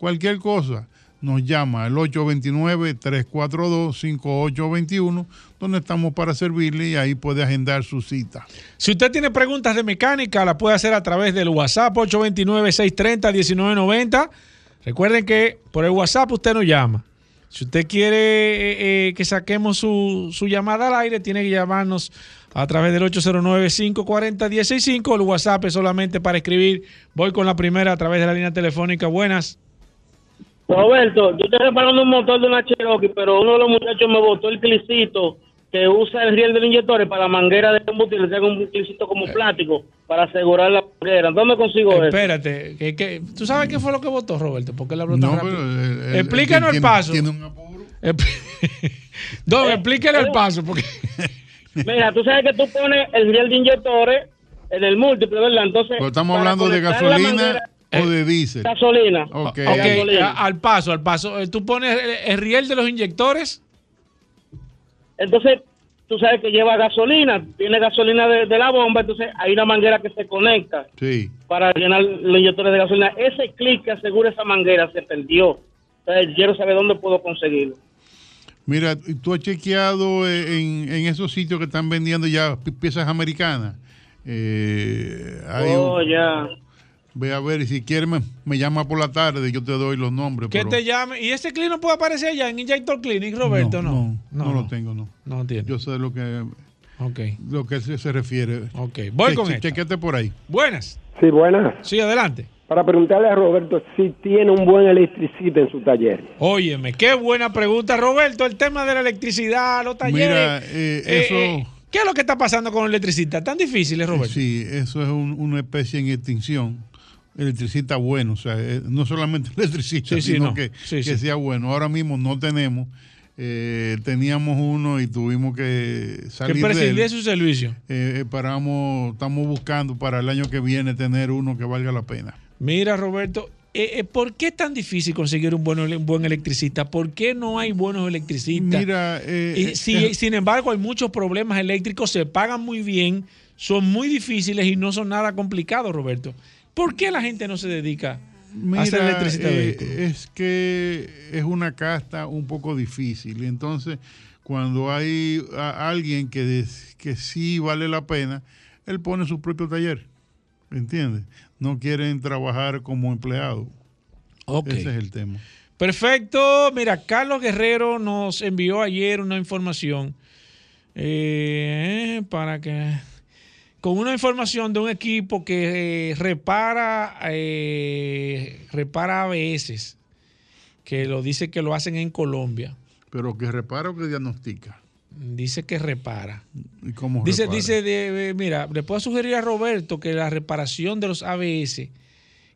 cualquier cosa, nos llama al 829-342-5821, donde estamos para servirle y ahí puede agendar su cita. Si usted tiene preguntas de mecánica, la puede hacer a través del WhatsApp 829-630-1990. Recuerden que por el WhatsApp usted nos llama. Si usted quiere eh, eh, que saquemos su, su llamada al aire, tiene que llamarnos a través del 809-540-165. El WhatsApp es solamente para escribir. Voy con la primera a través de la línea telefónica. Buenas. Roberto, yo estoy reparando un motor de una Cherokee, pero uno de los muchachos me botó el clicito que usa el riel de los inyectores para la manguera de combustible, tengo un clicito como plástico para asegurar la manguera. ¿Dónde consigo eso? Espérate, que, que- ¿tú sabes qué fue lo que votó Roberto? ¿Por qué le habló tan No, rápido? pero el- el- Explícanos el, paso. tiene un apuro. Don, explíquele el paso, porque Mira, tú sabes que tú pones el riel de inyectores en el múltiple, ¿verdad? Entonces, Pero estamos hablando de gasolina manguera- o de diésel. gasolina. Ok. A- al paso, al paso. Eh, Tú pones el, el riel de los inyectores. Entonces, tú sabes que lleva gasolina, tiene gasolina de, de la bomba, entonces hay una manguera que se conecta Sí. para llenar los inyectores de gasolina. Ese clic que asegura esa manguera se perdió. Entonces, quiero saber dónde puedo conseguirlo. Mira, tú has chequeado eh, en, en esos sitios que están vendiendo ya pi- piezas americanas. Eh, hay un- Oh, ya. Ve a ver y si quiere me, me llama por la tarde, yo te doy los nombres. Que pero- te llame. ¿Y ese clip no puede aparecer allá en Injector Clinic, Roberto? No. No, no, lo tengo, no. No entiendo. Yo sé lo que, Ok. lo que se, se refiere. Ok, voy con che, esta. Chequete por ahí. Buenas. Sí, buenas. Sí, adelante. Para preguntarle a Roberto si tiene un buen electricista en su taller. Óyeme, qué buena pregunta, Roberto. El tema de la electricidad, los talleres. Mira, eh, Eh, eso... eh, ¿Qué es lo que está pasando con los electricistas? ¿Tan difíciles, Roberto? Sí, eso es un- una especie en extinción. Electricista bueno, o sea, eh, no solamente electricista, Sí, sí, sino no. que, Sí, que sea bueno. Ahora mismo no tenemos, eh, teníamos uno y tuvimos que Que salir de prescindía él. su servicio. Eh, eh, paramos, estamos buscando para el año que viene tener uno que valga la pena. Mira, Roberto, eh, eh, ¿por qué es tan difícil conseguir un, buen, un buen electricista? ¿Por qué no hay buenos electricistas? Mira, eh, Y si- sin embargo, hay muchos problemas eléctricos, se pagan muy bien, son muy difíciles y no son nada complicados, Roberto. ¿Por qué la gente no se dedica a electricista de eh, es que es una casta un poco difícil. Entonces, cuando hay a- alguien que, des- que sí vale la pena, él pone su propio taller. ¿Entiendes? No quieren trabajar como empleado. Ese es el tema. Perfecto. Mira, Carlos Guerrero nos envió ayer una información eh, para que con una información de un equipo que eh, repara eh, repara ABS, que lo dice que lo hacen en Colombia. Pero que repara o que diagnostica. Dice que repara. ¿Y cómo Dice, repara? dice, de- eh, mira, le puedo sugerir a Roberto que la reparación de los ABS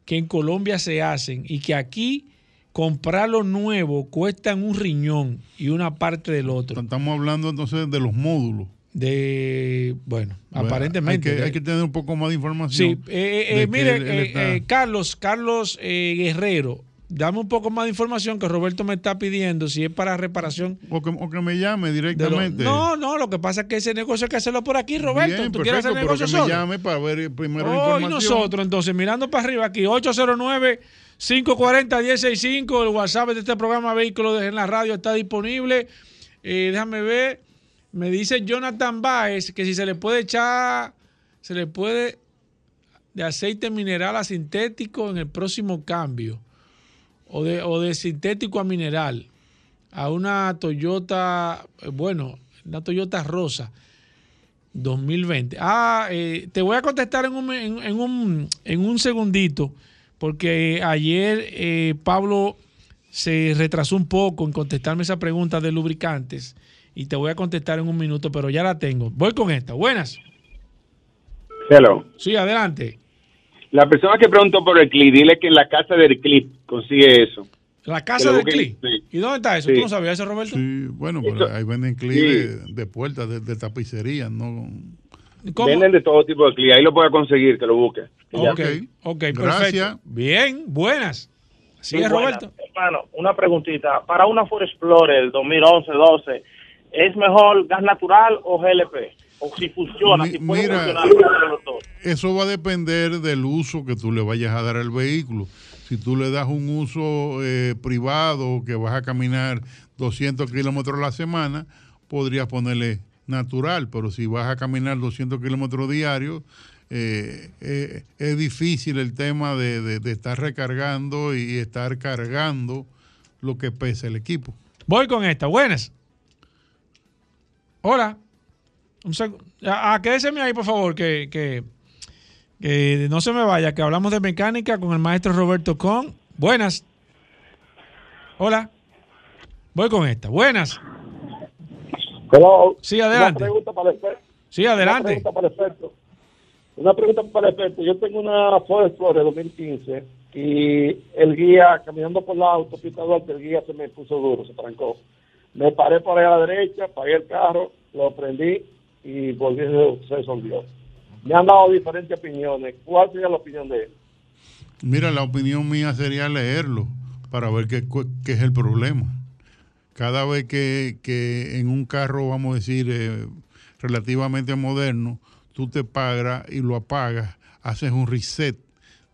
que en Colombia se hacen y que aquí comprarlo nuevo cuestan un riñón y una parte del otro. Estamos hablando entonces de los módulos. De, bueno, Bueno, aparentemente. Hay que, hay que tener un poco más de información. Sí, eh, eh, eh, mire, él- él eh, está- eh, Carlos, Carlos Guerrero, dame un poco más de información que Roberto me está pidiendo, si es para reparación. o, que, o que me llame de lo- directamente. no, no, lo que pasa es que ese negocio hay que hacerlo por aquí, Roberto. Bien, ¿Tú quieres hacer perfecto, el pero negocio que me solo? llame para ver primero Oh, y información. nosotros, entonces, mirando para arriba aquí, 809-540-165, el WhatsApp de este programa Vehículos en la Radio está disponible. Eh, déjame ver, me dice Jonathan Baez que si se le puede echar, se le puede de aceite mineral a sintético en el próximo cambio, o de, o de sintético a mineral, a una Toyota, eh, bueno, una Toyota rosa. 2020. Ah, eh, te voy a contestar en un, en, en un, en un segundito, porque ayer eh, Pablo se retrasó un poco en contestarme esa pregunta de lubricantes y te voy a contestar en un minuto, pero ya la tengo. Voy con esta. Buenas. Hello. Sí, adelante. La persona que preguntó por el clip, dile que en la casa del clip consigue eso. La casa del busquen, CLI. sí. ¿Y dónde está eso? Sí. ¿Tú no sabías eso, Roberto? Sí, bueno, pero ahí venden clips de, de puertas, de, de tapicería, ¿no? ¿Cómo? Venden de todo tipo de clip. Ahí lo puede conseguir, que lo busque. Ok, ok, perfecto. Gracias. Bien, buenas. Sí, Sí, es. Roberto. Hermano, una preguntita. Para una Ford Explorer 2011-12, ¿es mejor gas natural o GLP? O si funciona, Mi- si puede mira, funcionar entre los dos. Eso va a depender del uso que tú le vayas a dar al vehículo. Si tú le das un uso eh, privado, que vas a caminar 200 kilómetros a la semana, podrías ponerle natural, pero si vas a caminar 200 kilómetros diarios, eh, eh, es difícil el tema de, de- de estar recargando y estar cargando lo que pesa el equipo. Voy con esta. Buenas. Hola. Un ah, ah, quédeseme ahí, por favor, que, que, que no se me vaya, que hablamos de mecánica con el maestro Roberto Con. Buenas. Hola. Voy con esta. Buenas. Hello. Sí, adelante. Una pregunta para el experto. Sí, adelante. Una pregunta para el experto. Una pregunta para el experto. Yo tengo una Ford Explorer 2015 y el guía, caminando por la autopista Duarte, el guía se me puso duro, se trancó. Me paré por ahí a la derecha, pagué el carro, lo prendí y volví, se resolvió. Me han dado diferentes opiniones. ¿Cuál sería la opinión de él? Mira, la opinión mía sería leerlo para ver qué es el problema. Cada vez que, que en un carro, vamos a decir, eh, relativamente moderno, tú te pagas y lo apagas, haces un reset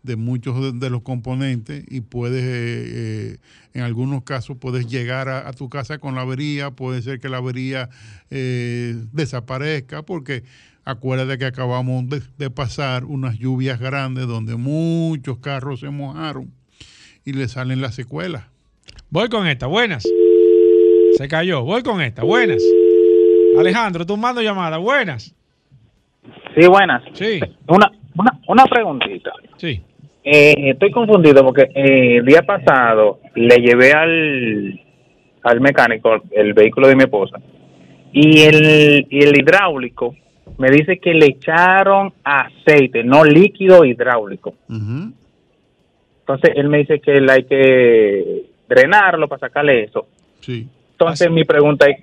de muchos de, de los componentes y puedes, eh, eh, en algunos casos, puedes llegar a, a tu casa con la avería, puede ser que la avería eh, desaparezca, porque acuérdate que acabamos de, de pasar unas lluvias grandes donde muchos carros se mojaron y le salen las secuelas. Voy con esta, buenas. Se cayó, voy con esta, buenas. Alejandro, tú mando llamada, buenas. Sí, buenas. Sí. Una, una, una preguntita. Sí. Eh, estoy confundido porque eh, el día pasado le llevé al, al mecánico el vehículo de mi esposa y el, y el hidráulico me dice que le echaron aceite, no líquido hidráulico. Entonces él me dice que él hay que drenarlo para sacarle eso. Sí. Entonces mi pregunta es,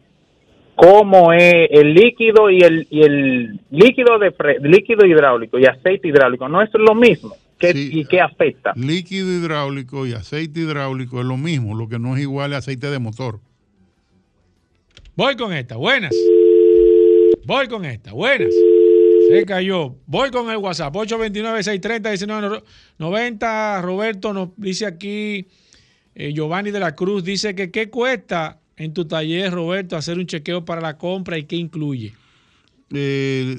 ¿cómo es el líquido y el, y el líquido de líquido hidráulico y aceite hidráulico? ¿No es lo mismo? ¿Qué, ¿Y qué afecta? Líquido hidráulico y aceite hidráulico es lo mismo, lo que no es igual a aceite de motor. Voy con esta, buenas. Voy con esta, buenas. Se cayó. Voy con el WhatsApp, 829-630-1990. Roberto nos dice aquí, eh, Giovanni de la Cruz dice que qué cuesta en tu taller, Roberto, hacer un chequeo para la compra y qué incluye. Eh,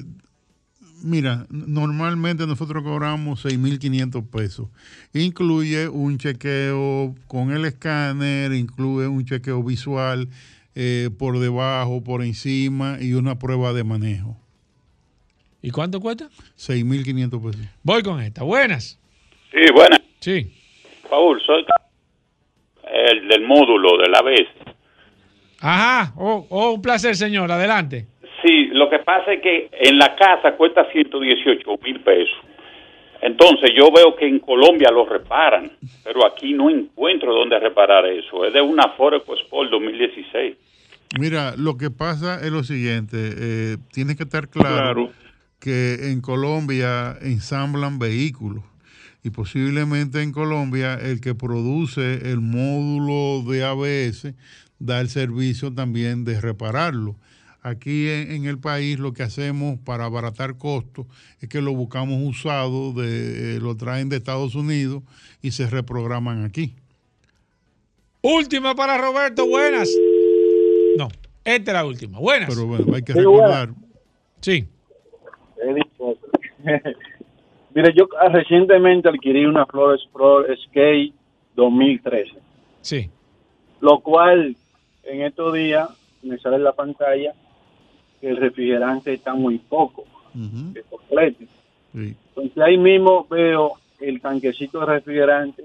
mira, normalmente nosotros cobramos 6.500 pesos. Incluye un chequeo con el escáner, incluye un chequeo visual eh, por debajo, por encima y una prueba de manejo. ¿Y cuánto cuesta? 6.500 pesos. Voy con esta, buenas. Sí, buenas. Sí. Paul, soy el del módulo de la vez. Ajá, oh, oh, un placer, señor, adelante. Sí, lo que pasa es que en la casa cuesta 118 mil pesos. Entonces yo veo que en Colombia lo reparan, pero aquí no encuentro dónde reparar eso. Es de una Ford EcoSport 2016. Mira, lo que pasa es lo siguiente, eh, tienes que estar claro, que en Colombia ensamblan vehículos y posiblemente en Colombia el que produce el módulo de ABS da el servicio también de repararlo. Aquí en, en el país lo que hacemos para abaratar costos es que lo buscamos usado, de, eh, lo traen de Estados Unidos y se reprograman aquí. Última para Roberto, buenas. No, esta es la última, buenas. Pero bueno, hay que Sí, recordar. Sí. Mire, yo ah, recientemente adquirí una Flores Pro Skate 2013. Sí. Lo cual, en estos días, me sale en la pantalla que el refrigerante está muy poco, que completo. Entonces ahí mismo veo el tanquecito de refrigerante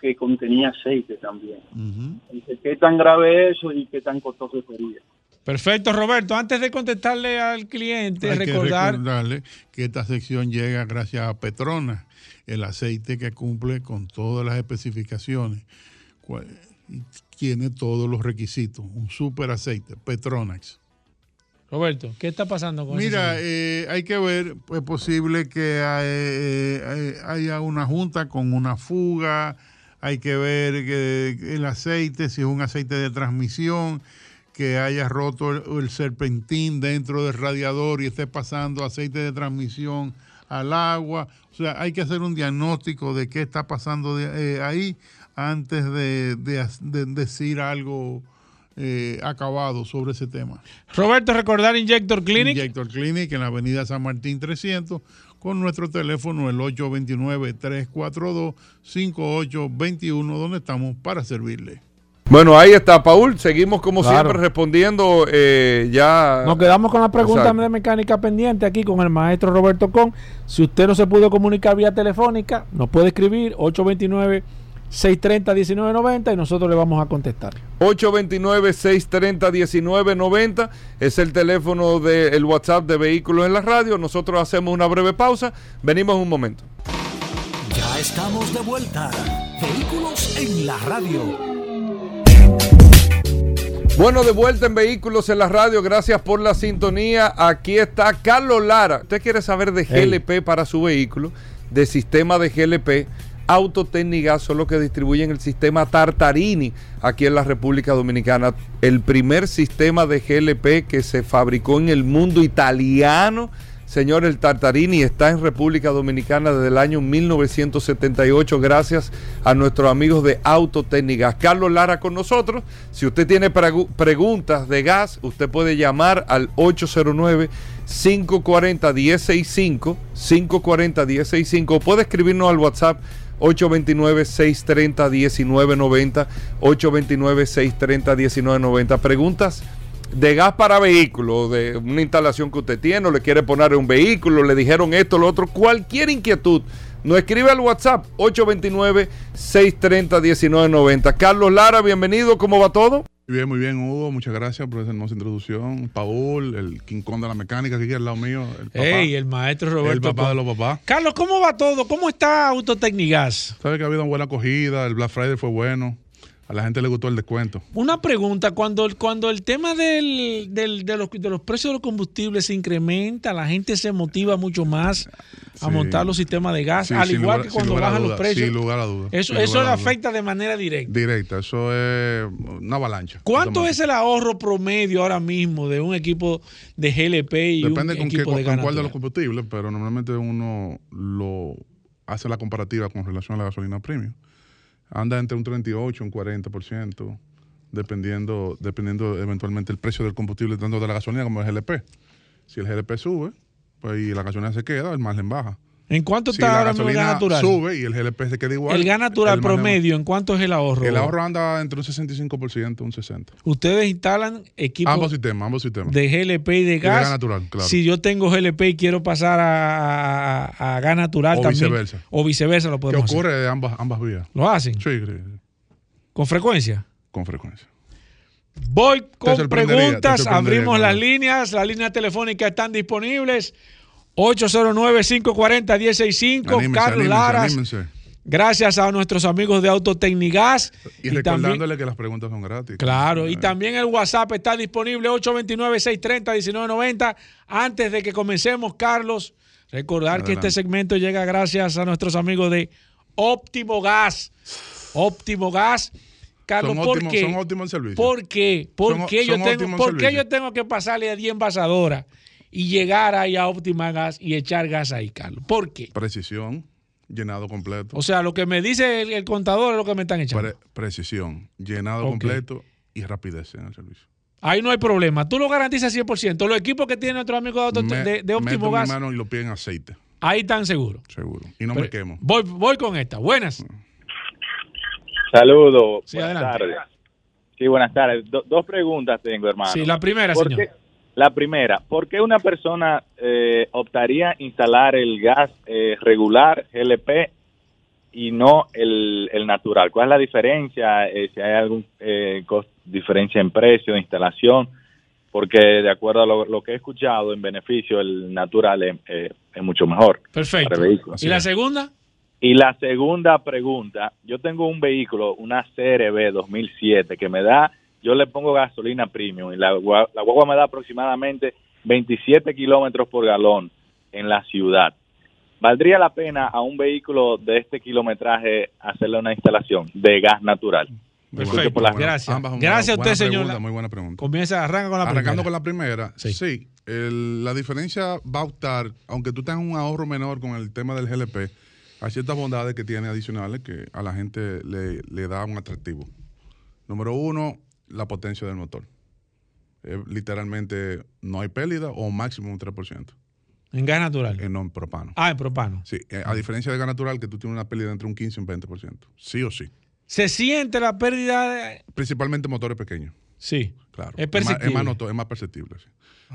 que contenía aceite también. Entonces, ¿Qué tan grave es eso y qué tan costoso sería? Perfecto, Roberto. Antes de contestarle al cliente, Hay que recordar. recordarle que esta sección llega gracias a Petronas, el aceite que cumple con todas las especificaciones. Tiene todos los requisitos. Un super aceite, Petronax. Roberto, ¿qué está pasando con Mira, eh, hay que ver, es posible que hay- eh, hay- haya una junta con una fuga, hay que ver que el aceite, si es un aceite de transmisión, que haya roto el, el serpentín dentro del radiador y esté pasando aceite de transmisión al agua. O sea, hay que hacer un diagnóstico de qué está pasando de- eh, ahí antes de, de- de decir algo eh, acabado sobre ese tema. Roberto, recordar Injector Clinic. Injector Clinic en la avenida San Martín 300 con nuestro teléfono el 829-342-5821 donde estamos para servirle. Bueno, ahí está, Paul. Seguimos como Claro. siempre respondiendo eh, ya. Nos quedamos con la pregunta Exacto. de mecánica pendiente aquí con el maestro Roberto Con. Si usted no se pudo comunicar vía telefónica, nos puede escribir 829-630-1990 y nosotros le vamos a contestar. 829-630-1990 es el teléfono del WhatsApp de Vehículos en la Radio. Nosotros hacemos una breve pausa. Venimos un momento. Ya estamos de vuelta. Vehículos en la radio. Bueno, de vuelta en Vehículos en la Radio. Gracias por la sintonía. Aquí está Carlos Lara. Usted quiere saber de Hey. GLP para su vehículo, de sistema de GLP. Autotécnicas son los que distribuyen el sistema Tartarini aquí en la República Dominicana. El primer sistema de GLP que se fabricó en el mundo italiano Señor, el Tartarini está en República Dominicana desde el año 1978 gracias a nuestros amigos de Autotécnicas. Carlos Lara con nosotros. Si usted tiene preguntas de gas, usted puede llamar al 809 540 1065 540 1065 o puede escribirnos al WhatsApp 829-630-1990, 829-630-1990. Preguntas de gas para vehículos, de una instalación que usted tiene, o le quiere poner un vehículo, le dijeron esto, lo otro, cualquier inquietud. Nos escribe al WhatsApp 829-630-1990. Carlos Lara, bienvenido, ¿cómo va todo? Muy bien, muy bien, Hugo. Muchas gracias por esa hermosa introducción. Paul, el King Kong de la mecánica, que aquí al lado mío. El papá, el maestro Roberto. El papá de los papás. Carlos, ¿cómo va todo? ¿Cómo está Autotecnigas? Sabe que ha habido una buena acogida, el Black Friday fue bueno. A la gente le gustó el descuento. Una pregunta, cuando, cuando el tema del, del, de, los, de los precios de los combustibles se incrementa, la gente se motiva mucho más a montar los sistemas de gas, al igual que cuando bajan los precios. Sin lugar a dudas. Eso, eso le afecta de manera directa. Directa, eso es una avalancha. ¿Cuánto es el ahorro promedio ahora mismo de un equipo de GLP y Depende un con equipo qué, de con gas cuál de los combustibles, pero normalmente uno lo hace la comparativa con relación a la gasolina premium. Anda entre un 38 y un 40%, dependiendo, dependiendo eventualmente el precio del combustible, tanto de la gasolina como del GLP. Si el GLP sube, pues y la gasolina se queda, el margen baja. ¿En cuánto Si está la ahora mismo el gas natural? sube y el GLP se queda igual. el gas natural el promedio, ¿en cuánto es el ahorro? El ahorro anda entre un 65% y un 60%. Ustedes instalan equipos Ambos sistemas, ambos sistemas. de GLP y de de gas. gas natural, claro. Si yo tengo GLP y quiero pasar a, a- a gas natural O también. viceversa. O viceversa lo ¿Qué podemos hacer. ocurre de ambas, ambas vías? ¿Lo hacen? Sí, sí, sí, ¿Con frecuencia? con frecuencia. Voy con preguntas, abrimos las líneas, las líneas telefónicas están disponibles. 809-540-1065, Anímense, Carlos anímense, Laras. anímense. Gracias a nuestros amigos de Autotecnigas. Y, recordándole que las preguntas son gratis. Claro, y también el WhatsApp está disponible 829-630-1990. Antes de que comencemos, Carlos, recordar que este segmento llega gracias a nuestros amigos de Óptimo Gas. Óptimo Gas. Carlos, Son ¿por óptimos- qué? son óptimos el servicio. ¿Por qué? ¿Por Son- qué yo tengo, por qué yo tengo que pasarle a 10 envasadoras y llegar ahí a Óptima Gas y echar gas ahí, Carlos? ¿Por qué? Precisión, llenado completo. O sea, lo que me dice el, el contador es lo que me están echando. Pre- precisión, llenado completo y rapidez en el servicio. Ahí no hay problema. Tú lo garantizas 100%. Los equipos que tiene nuestro amigo de, Me- de, de Óptimo meto mi Gas, mano y lo piden aceite, ahí están seguros. seguro. Y no Pero- me quemo. Voy, voy con esta. Buenas. Saludos. Sí, buenas adelante. tardes. Sí, buenas tardes. Do- dos preguntas tengo, hermano. Sí, la primera, ¿Por señor. qué- la primera, ¿por qué una persona eh, optaría instalar el gas eh, regular GLP y no el, el natural? ¿Cuál es la diferencia? Eh, si hay alguna diferencia en precio de instalación, porque de acuerdo a lo, lo que he escuchado, en beneficio el natural es, eh, es mucho mejor. Perfecto. para. ¿Y la segunda? Y la segunda pregunta, yo tengo un vehículo, una CRB 2007, que me da, yo le pongo gasolina premium y la, la guagua me da aproximadamente 27 kilómetros por galón en la ciudad. ¿Valdría la pena a un vehículo de este kilometraje hacerle una instalación de gas natural? Perfecto. por Gracias. Ambas Gracias a usted, señor. Muy buena pregunta. Comienza, arranca con la Arrancando primera. con la primera, sí, el- la diferencia va a optar, aunque tú tengas un ahorro menor con el tema del GLP, hay ciertas bondades que tiene adicionales que a la gente le, le da un atractivo. Número uno, la potencia del motor. Eh, literalmente no hay pérdida o máximo un 3%. En gas natural. En no en propano. Ah, en propano. Sí, eh, a diferencia del gas natural, que tú tienes una pérdida entre un 15 y un 20%. Sí o sí. ¿Se siente la pérdida? de- Principalmente motores pequeños. Sí. Claro. Es perceptible. Es más, noto- es más perceptible. sí.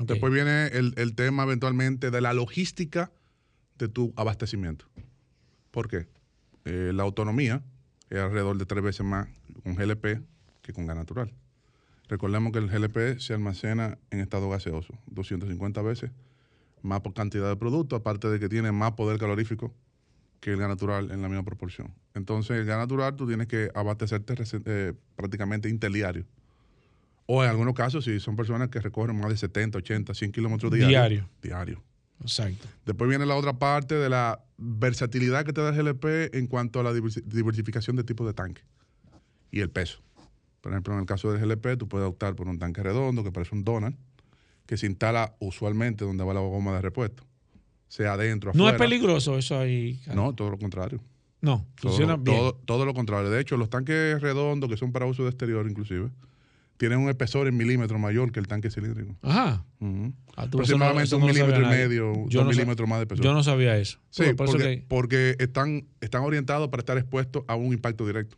Después viene el, el tema eventualmente de la logística de tu abastecimiento. ¿Por qué? Eh, la autonomía es alrededor de tres veces más con GLP que con gas natural. Recordemos que el GLP se almacena en estado gaseoso, 250 veces más por cantidad de producto, aparte de que tiene más poder calorífico que el gas natural en la misma proporción. Entonces, el gas natural tú tienes que abastecerte eh, prácticamente interdiario. O en algunos casos, si son personas que recorren más de 70, 80, 100 kilómetros diarios. Diario. Diario. Exacto. Después viene la otra parte de la versatilidad que te da el GLP en cuanto a la diversi- diversificación de tipos de tanque y el peso. Por ejemplo, en el caso del GLP, tú puedes optar por un tanque redondo que parece un donut, que se instala usualmente donde va la goma de repuesto. sea adentro, No afuera. es peligroso eso ahí. No, todo lo contrario. No, Todo, funciona bien. todo, todo lo contrario. De hecho, los tanques redondos, que son para uso de exterior inclusive, tienen un espesor en milímetros mayor que el tanque cilíndrico. Ajá. Ah, no- Aproximadamente un no milímetro y medio, Yo dos no milímetros más de espesor. Yo no sabía eso. Sí, por porque, que- porque están, están orientados para estar expuestos a un impacto directo.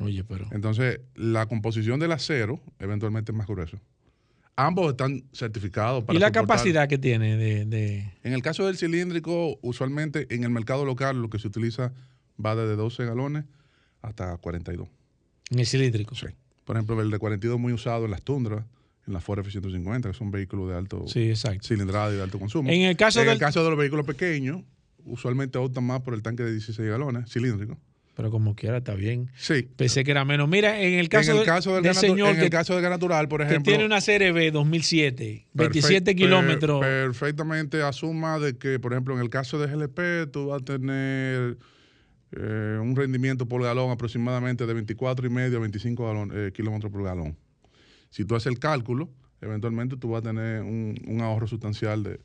Oye, pero. Entonces, la composición del acero eventualmente es más grueso. Ambos están certificados para ¿Y la soportar- capacidad que tiene de, de- En el caso del cilíndrico, usualmente en el mercado local lo que se utiliza va desde 12 galones hasta 42. en el cilíndrico? Sí. Por ejemplo, el de 42 muy usado en las tundras, en la Ford F-150, que son vehículos de alto Sí, cilindrada y de alto consumo. En el caso en el caso de los vehículos pequeños, usualmente optan más por el tanque de 16 galones, cilíndrico. Pero como quiera, está bien. Sí. Pensé que era menos. Mira, en el caso, en el del- caso del, del gas natu- señor en que, caso del natural, por que ejemplo, tiene una CRB 2007, 27 Perfect- kilómetros. per- perfectamente asuma de que, por ejemplo, en el caso de GLP, tú vas a tener eh, un rendimiento por galón aproximadamente de 24 y medio a 25 galón- eh, kilómetros por galón. Si tú haces el cálculo, eventualmente tú vas a tener un, un ahorro sustancial de,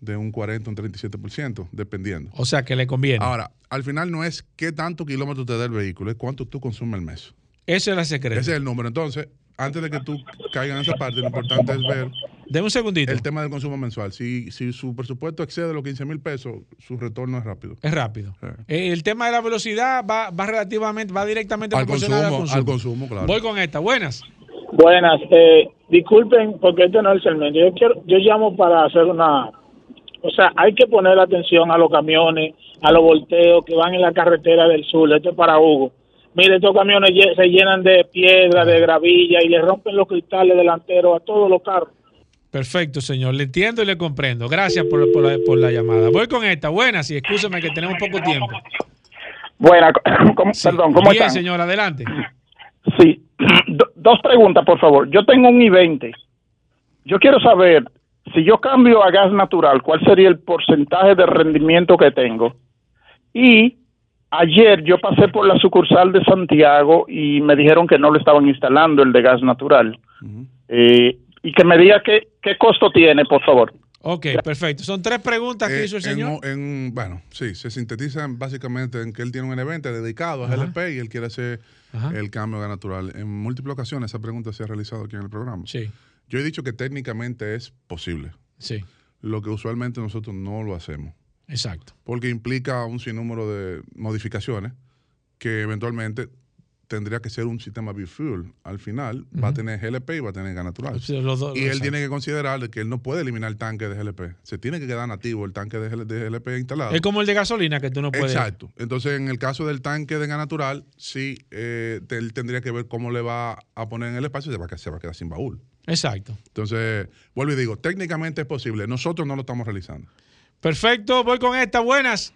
de un 40, un 37%, dependiendo. O sea, que le conviene. Ahora, al final no es qué tanto kilómetros te da el vehículo, es cuánto tú consumes al mes. Eso es el secreto. Ese es el número. Entonces, antes de que tú caigas en esa parte, lo importante es ver Deme un segundito. el tema del consumo mensual. Si, si su presupuesto excede los 15 mil pesos, su retorno es rápido. Es rápido. Sí. Eh, El tema de la velocidad va, va relativamente, va directamente Al proporcional consumo, al consumo, claro. Voy con esta. Buenas. Buenas, eh, disculpen porque este no es el segmento. Yo quiero, yo llamo para hacer una, o sea, hay que poner atención a los camiones, a los volteos que van en la carretera del sur. Esto es para Hugo. Mire, estos camiones se llenan de piedra, de gravilla y le rompen los cristales delanteros a todos los carros. Perfecto, señor. Le entiendo y le comprendo. Gracias por, por la, por la llamada. Voy con esta. Buenas y escúcheme que tenemos poco tiempo. Buena, ¿cómo- perdón, ¿cómo Bien, están? señor, adelante. Sí, Do- dos preguntas, por favor. Yo tengo un i-20. Yo quiero saber, si yo cambio a gas natural, ¿cuál sería el porcentaje de rendimiento que tengo? Y ayer yo pasé por la sucursal de Santiago y me dijeron que no lo estaban instalando el de gas natural. Eh, y que me diga qué, qué costo tiene, por favor. Ok, perfecto. Son tres preguntas que Eh, hizo el en señor. un- en- bueno, sí, se sintetizan básicamente en que él tiene un evento dedicado a Ajá. GLP y él quiere hacer Ajá. el cambio a gas natural. En múltiples ocasiones esa pregunta se ha realizado aquí en el programa. Sí. Yo he dicho que técnicamente es posible. Sí. Lo que usualmente nosotros no lo hacemos. Exacto. Porque implica un sinnúmero de modificaciones que eventualmente tendría que ser un sistema biofuel. Al final va a tener GLP y va a tener gas natural. Sí, los dos- y él exacto. tiene que considerar de que él no puede eliminar el tanque de GLP. Se tiene que quedar nativo el tanque de GL de GLP instalado. Es como el de gasolina que tú no puedes. Exacto. Entonces, en el caso del tanque de gas natural, sí, eh, él tendría que ver cómo le va a poner en el espacio y se va, a, que- se va a quedar sin baúl. Exacto. Entonces, vuelvo y digo, técnicamente es posible. Nosotros no lo estamos realizando. Perfecto. Voy con esta. Buenas.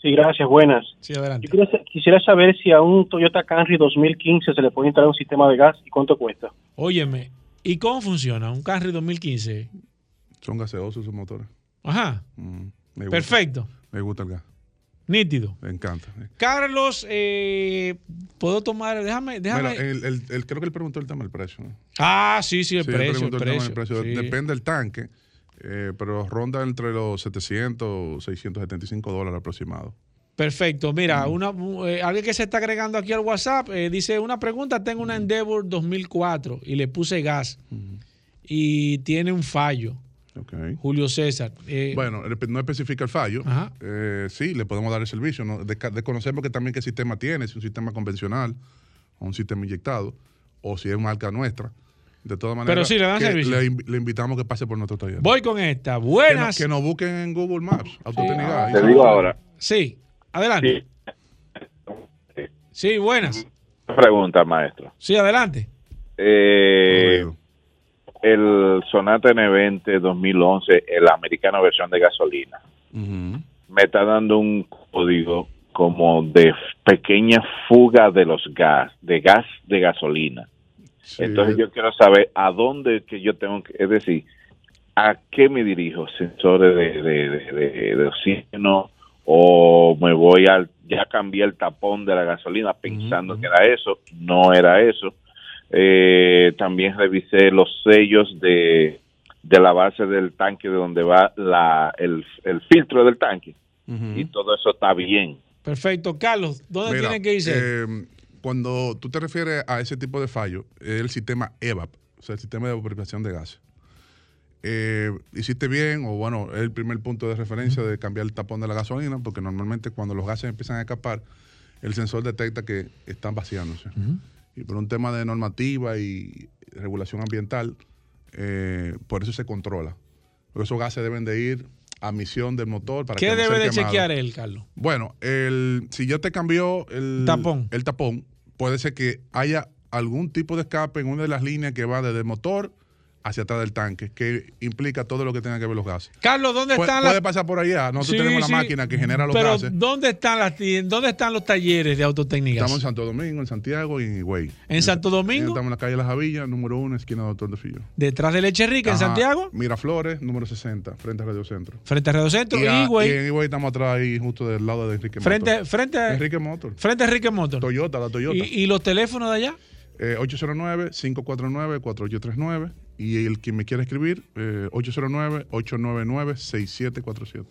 Sí, gracias, buenas. Sí, adelante. Yo quisiera, quisiera saber si a un Toyota Camry 2015 se le puede instalar un sistema de gas y cuánto cuesta. Óyeme. ¿Y cómo funciona? Un Camry 2015. Son gaseosos sus motores. Ajá. Mm, me. Perfecto. Me gusta el gas. Nítido. Me encanta. Carlos, eh, ¿puedo tomar? Déjame, déjame. Mira, el- el- el- creo que él preguntó el tema del precio. ¿no? ah, sí, sí, el Sí, precio. El tema del precio. precio. sí. Depende del tanque, eh, pero ronda entre los 700, 675 dólares aproximados. Perfecto. Mira, una, eh, alguien que se está agregando aquí al WhatsApp dice una pregunta. Tengo una Endeavor 2004 y le puse gas y tiene un fallo. Julio César. eh, Bueno, no especifica el fallo. Ajá. Eh, sí, le podemos dar el servicio. ¿no? Desconocemos que también qué sistema tiene, si es un sistema convencional o un sistema inyectado, o si es marca nuestra. De todas maneras, Pero sí, le dan que servicio. Le, inv- le invitamos que pase por nuestro taller. Voy con esta. Que, no- Buenas. que nos busquen en Google Maps. Autotenidad. Te digo ahora. Sí, adelante. Sí, buenas. Pregunta, maestro. Sí, adelante. Eh, el Sonata N20 2011, la americana versión de gasolina, me está dando un código como de pequeña fuga de los gas, de gas de gasolina. Entonces yo quiero saber a dónde que yo tengo que, es decir, a qué me dirijo, sensores de, de, de, de- de oxígeno o me voy al, ya cambié el tapón de la gasolina pensando que era eso, no era eso. Eh, también revisé los sellos de de la base del tanque de donde va la, el, el filtro del tanque. Y todo eso está bien. Perfecto. Carlos, ¿dónde Mira, tienen que irse? eh, cuando tú te refieres a ese tipo de fallo, es el sistema EVAP, o sea, el sistema de vaporización de gases. Eh, hiciste bien, o bueno, es el primer punto de referencia de cambiar el tapón de la gasolina, porque normalmente cuando los gases empiezan a escapar, el sensor detecta que están vaciándose. Y por un tema de normativa y regulación ambiental, eh, por eso se controla. Porque esos gases deben de ir a misión del motor para ¿Qué que no debe de chequear él, Carlos? Bueno, el, si yo te cambió el Tapón. el tapón, puede ser que haya algún tipo de escape en una de las líneas que va desde el motor hacia atrás del tanque, que implica todo lo que tenga que ver los gases. Carlos, ¿dónde Pu- están puede las pasar por allá. Nosotros Sí, tenemos sí. la máquina que genera los Pero gases. ¿dónde están las dónde están los talleres de autotécnicas? Estamos en Santo Domingo, en Santiago y en Higüey. ¿En Santo Domingo? Estamos en la calle Las Javillas, número uno, esquina Doctor de Fillo. Detrás de Leche Rica, en. Santiago, Miraflores, número 60, frente a Radio Centro. frente a Radio Centro, y, a- güey, y en Higüey estamos atrás ahí, justo del lado de Enrique frente, Motor. frente, a- Enrique Motor. frente a Enrique Motor. Toyota, la Toyota. ¿Y, y los teléfonos de allá? Eh, 809-549-4839 y el que me quiera escribir, eh, 809-899-6747.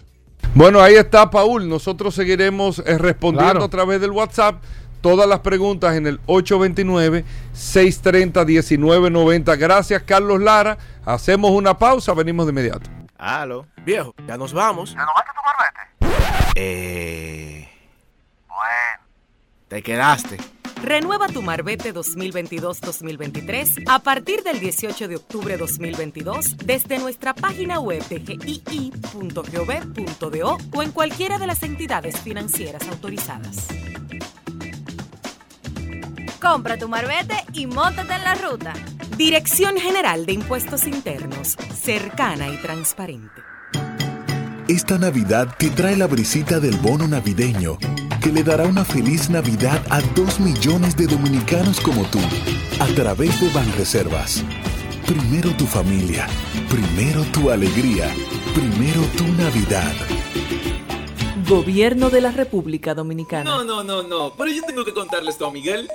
Bueno, ahí está Paul. Nosotros seguiremos eh, respondiendo Claro. a través del WhatsApp todas las preguntas en el 829-630-1990. Gracias, Carlos Lara. Hacemos una pausa, venimos de inmediato. Aló, viejo, ya nos vamos. ¿Ya no vas a tomar vete? Eh. Bueno. Te quedaste. Renueva tu Marbete 2022-2023 a partir del 18 de octubre 2022 desde nuestra página web de gii.gov.do o en cualquiera de las entidades financieras autorizadas. Compra tu marbete y montate en la ruta. Dirección General de Impuestos Internos, cercana y transparente. Esta Navidad te trae la brisita del bono navideño, que le dará una feliz Navidad a dos millones de dominicanos como tú, a través de Banreservas. Primero tu familia, primero tu alegría, primero tu Navidad. Gobierno de la República Dominicana. No, no, no, no. Pero yo tengo que contarle esto a Miguel.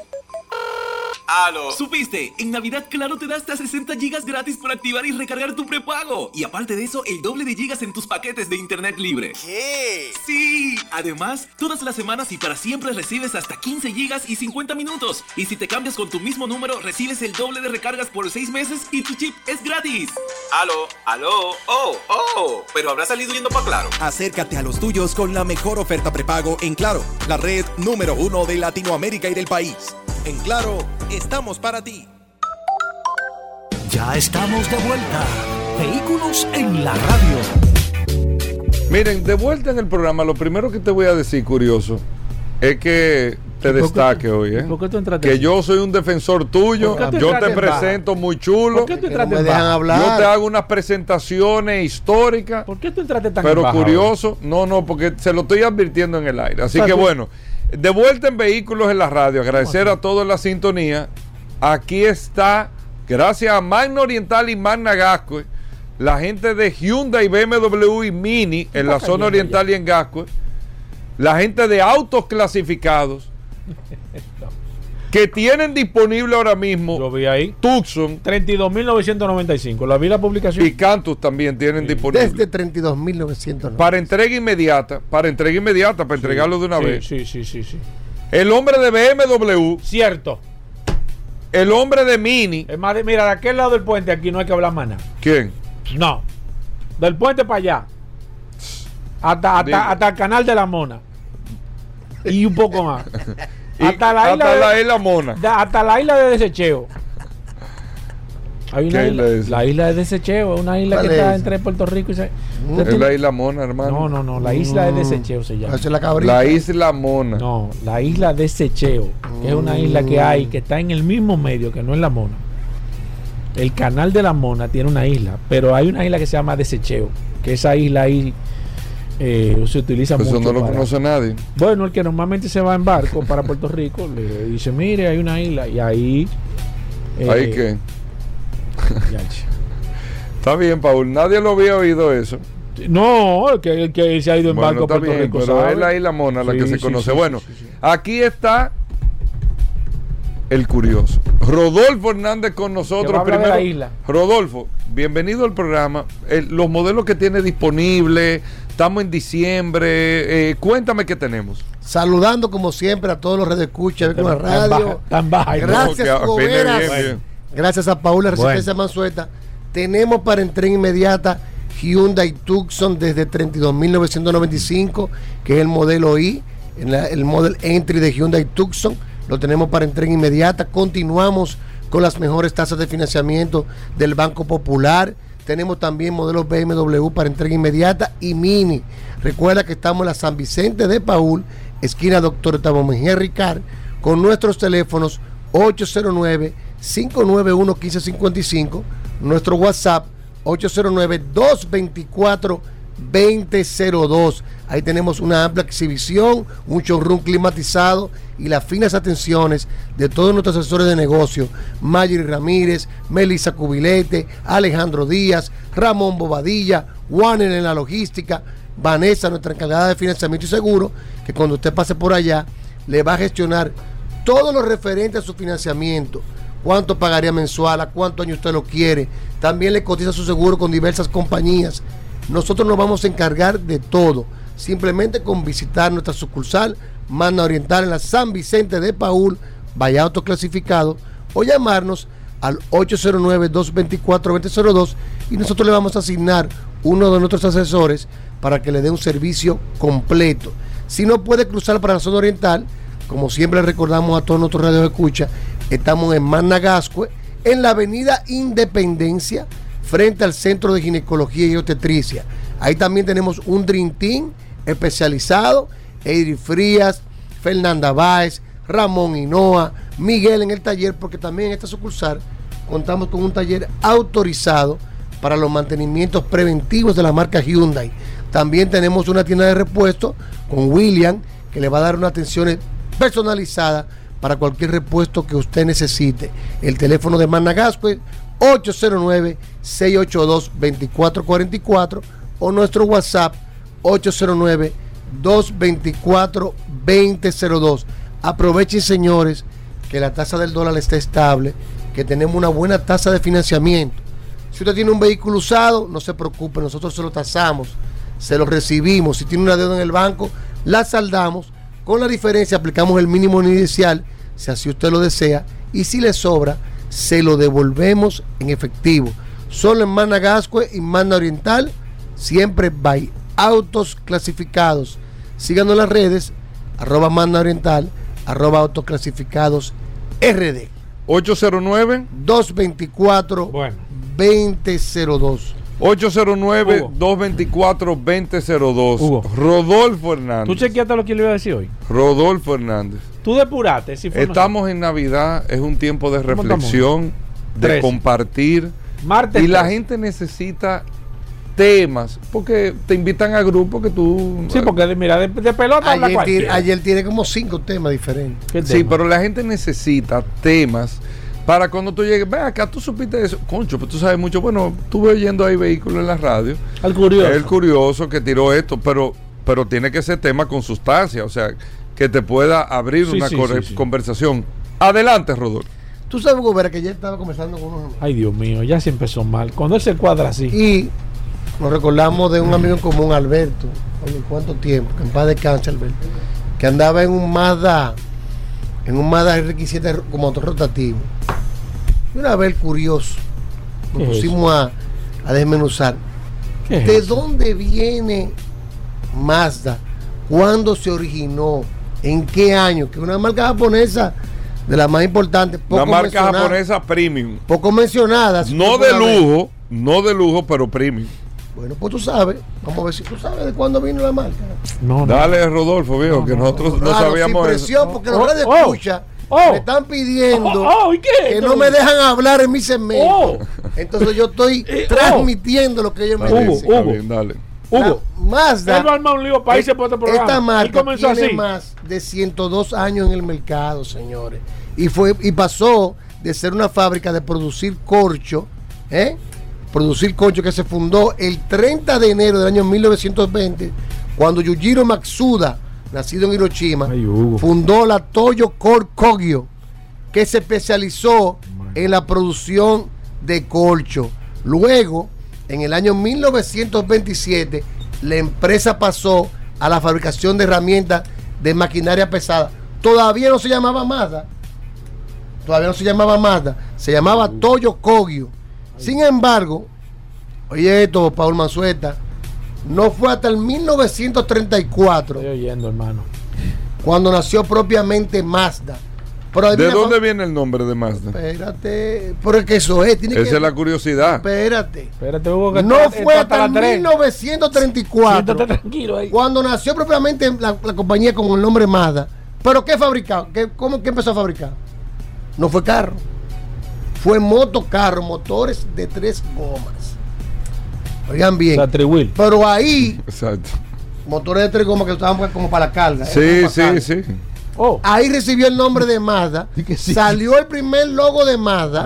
¡Aló! ¿Supiste? En Navidad Claro te da hasta 60 gigas gratis por activar y recargar tu prepago. Y aparte de eso, el doble de gigas en tus paquetes de internet libre. ¿Qué? Sí. Además, todas las semanas y para siempre recibes hasta 15 gigas y 50 minutos. Y si te cambias con tu mismo número, recibes el doble de recargas por 6 meses y tu chip es gratis. ¡Aló! ¡Aló! ¡Oh! ¡Oh! Pero habrá salido yendo para Claro. Acércate a los tuyos con la mejor oferta prepago en Claro, la red número uno de Latinoamérica y del país. En Claro, estamos para ti. Ya estamos de vuelta. Vehículos en la radio. Miren, de vuelta en el programa, lo primero que te voy a decir, curioso, es que te ¿Y por qué destaque tú- hoy, ¿eh? por qué tú entraste Que yo soy un defensor tuyo, ¿Por qué tú yo te presento muy chulo. ¿Por qué tú entraste no en baja? Yo te hago unas presentaciones históricas. ¿Por qué tú entraste tan Pero en baja curioso, no, no, porque se lo estoy advirtiendo en el aire. Así O sea, que tú- bueno, de vuelta en Vehículos en la Radio, agradecer a todos la sintonía. Aquí está, gracias a Magna Oriental y Magna Gascue, la gente de Hyundai, BMW y Mini en la zona oriental y en Gascue, la gente de autos clasificados que tienen disponible ahora mismo Lo vi ahí. Tucson 32.995. La vi la publicación. y Cantus también tienen disponible. Desde 32.900. Para entrega inmediata, para entrega inmediata, para entregarlo de una sí, vez. Sí, sí, sí, sí. El hombre de BMW, Cierto. el hombre de Mini, Es más, de- mira, de aquel lado del puente aquí no hay que hablar más nada. ¿quién? No. Del puente para allá. Hasta, hasta, hasta el canal de la mona. Y un poco más. Y hasta la isla, hasta de, la isla Mona. da- hasta la isla de desecheo. Hay una ¿Qué isla, isla la isla de desecheo, es una isla que ¿Cuál está es? entre Puerto Rico y... Se, Es la isla Mona, hermano. no, no, no, la isla de Mm. desecheo se llama. Es la isla Mona. No, la isla de Secheo, que es una isla que hay, que está en el mismo medio, que no es la Mona. El canal de la Mona tiene una isla, pero hay una isla que se llama Desecheo, que esa isla ahí eh, se utiliza Eso mucho. no lo para- conoce nadie. Bueno, el que normalmente se va en barco para Puerto Rico le dice, mire, hay una isla, y ahí... eh, Ahí che. Está bien, Paul. Nadie lo había oído eso. No, el que, el que se ha ido en Bueno, barco a está Puerto bien, Rico pero sabe. es la isla Mona la Sí, que se sí, conoce. sí, bueno, aquí está el curioso. Rodolfo Hernández con nosotros. Primero. la isla. Rodolfo, bienvenido al programa. El- los modelos que tiene disponible, estamos en diciembre. eh, cuéntame qué tenemos. Saludando como siempre a todos los redes escucha con la Tan radio. baja- tan baja. Gracias, No, que Goberas. viene bien, bien. Gracias a Paula Resistencia Mansueta. Tenemos para entrega inmediata Hyundai Tucson desde 32.995, que es el modelo I, en la- el model entry de Hyundai Tucson. Lo tenemos para entrega inmediata. Continuamos con las mejores tasas de financiamiento del Banco Popular. Tenemos también modelos BMW para entrega inmediata y Mini. Recuerda que estamos en la San Vicente de Paul, esquina Doctor Tabo Ricard, con nuestros teléfonos 809-591-1555, nuestro WhatsApp 809-224-2002. Ahí tenemos una amplia exhibición, un showroom climatizado y las finas atenciones de todos nuestros asesores de negocio, Mayri Ramírez, Melissa Cubilete, Alejandro Díaz, Ramón Bobadilla, Warner en la logística, Vanessa, nuestra encargada de financiamiento y seguro, que cuando usted pase por allá le va a gestionar todo lo referente a su financiamiento. Cuánto pagaría mensual, a cuánto año usted lo quiere. También le cotiza su seguro con diversas compañías. Nosotros nos vamos a encargar de todo. Simplemente con visitar nuestra sucursal Manda Oriental en la San Vicente de Paul, vaya autoclasificado, o llamarnos al 809-224-2002 y nosotros le vamos a asignar uno de nuestros asesores para que le dé un servicio completo. Si no puede cruzar para la zona oriental, como siempre recordamos a todos nuestros radios escucha, estamos en Managascue, en la avenida Independencia, frente al Centro de Ginecología y Obstetricia. Ahí también tenemos un Dream Team especializado, Eddie Frías, Fernanda Báez, Ramón Hinoa, Miguel en el taller, porque también en esta sucursal contamos con un taller autorizado para los mantenimientos preventivos de la marca Hyundai. También tenemos una tienda de repuesto con William, que le va a dar una atención personalizada para cualquier repuesto que usted necesite. El teléfono de Managasco 809-682-2444 o nuestro WhatsApp 809-224-2002. Aprovechen, señores, que la tasa del dólar está estable, que tenemos una buena tasa de financiamiento. Si usted tiene un vehículo usado, no se preocupe, nosotros se lo tasamos, se lo recibimos. Si tiene una deuda en el banco, la saldamos. Con la diferencia, aplicamos el mínimo inicial, si así usted lo desea, y si le sobra, se lo devolvemos en efectivo. Solo en Managascue y Mana Oriental, siempre by autos clasificados. Síganos en las redes, arroba Mana Oriental, arroba autos clasificados RD. 809 224 2002. 809-224-2002. Rodolfo Hernández. ¿Tú chequeaste lo que le iba a decir hoy? Rodolfo Hernández. Tú depurate. esa información. Estamos en Navidad, es un tiempo de ¿Cómo reflexión, de compartir. Martes y la gente necesita temas, porque te invitan a grupos que tú... Sí, porque mira, de, de pelota habla Ayer, tiene, cualquiera. ayer tiene como cinco temas diferentes. Sí, pero la gente necesita temas para cuando tú llegues, ve acá, tú supiste eso, concho, pues tú sabes mucho, bueno, estuve oyendo ahí vehículos en la radio. El curioso. El curioso que tiró esto, pero, pero tiene que ser tema con sustancia, o sea, que te pueda abrir Sí, una sí, corre- sí, sí. conversación. Adelante, Rodolfo. Tú sabes, Gobera, que ya estaba conversando con unos Ay, Dios mío, ya se empezó mal. Cuando él se cuadra así. Y nos recordamos de un amigo en común, Alberto. Oye, ¿cuánto tiempo? Que en paz descanse, Alberto. Que andaba en un Mazda, en un Mazda RX7 como motor rotativo. Y una vez curioso, nos ¿Qué es pusimos a, a desmenuzar. ¿Qué es ¿De eso? dónde viene Mazda? ¿Cuándo se originó? ¿En qué año? Que es una marca japonesa de las más importantes. Una poco marca mencionada- japonesa premium. Poco mencionada. si No de lujo, no de lujo, pero premium. Bueno, pues tú sabes. Vamos a ver si tú sabes de cuándo vino la marca. No, Dale, Rodolfo, viejo, que nosotros no, Claro, sabíamos sin eso. presión, porque los Oh, oh, escucha oh. me están pidiendo Oh, oh, ¿y qué? que no me dejan hablar en mi segmento. Oh. Entonces yo estoy Eh, transmitiendo lo que ellos me dicen. Hugo. bien, dale. Hugo, Mazda. él va a armar un lío para irse por este programa. Esta marca tiene así. más de 102 años en el mercado, señores. Y fue y pasó de ser una fábrica de producir corcho, ¿eh? Producir corcho que se fundó el 30 de enero del año 1920, cuando Yujiro Matsuda, nacido en Hiroshima, Ay, fundó la Toyo Core Kogyo que se especializó en la producción de colcho. Luego, en el año 1927, la empresa pasó a la fabricación de herramientas de maquinaria pesada. Todavía no se llamaba Mazda. Todavía no se llamaba Mazda. Se llamaba Toyo Kogyo. Sin embargo, oye esto, Paul Manzueta, no fue hasta el 1934 Estoy oyendo, hermano. cuando nació propiamente Mazda. Pero ¿De dónde viene el nombre de Mazda? Espérate, pero es que eso es, tiene Esa que es la curiosidad. Espérate. Espérate, Hugo, que No está- fue está hasta tres. 1934 Siéntate tranquilo ahí. cuando nació propiamente la, la compañía con el nombre Mazda. ¿Pero qué fabricaba? ¿Qué, ¿Cómo que empezó a fabricar? No fue carro. Fue motocarro, motores de tres gomas. Oigan bien. Pero ahí, Exacto. motores de tres gomas que estaban como para la carga. Sí, eh, sí, carga. sí. Oh. Ahí recibió el nombre de Mazda. Salió el primer logo de Mazda.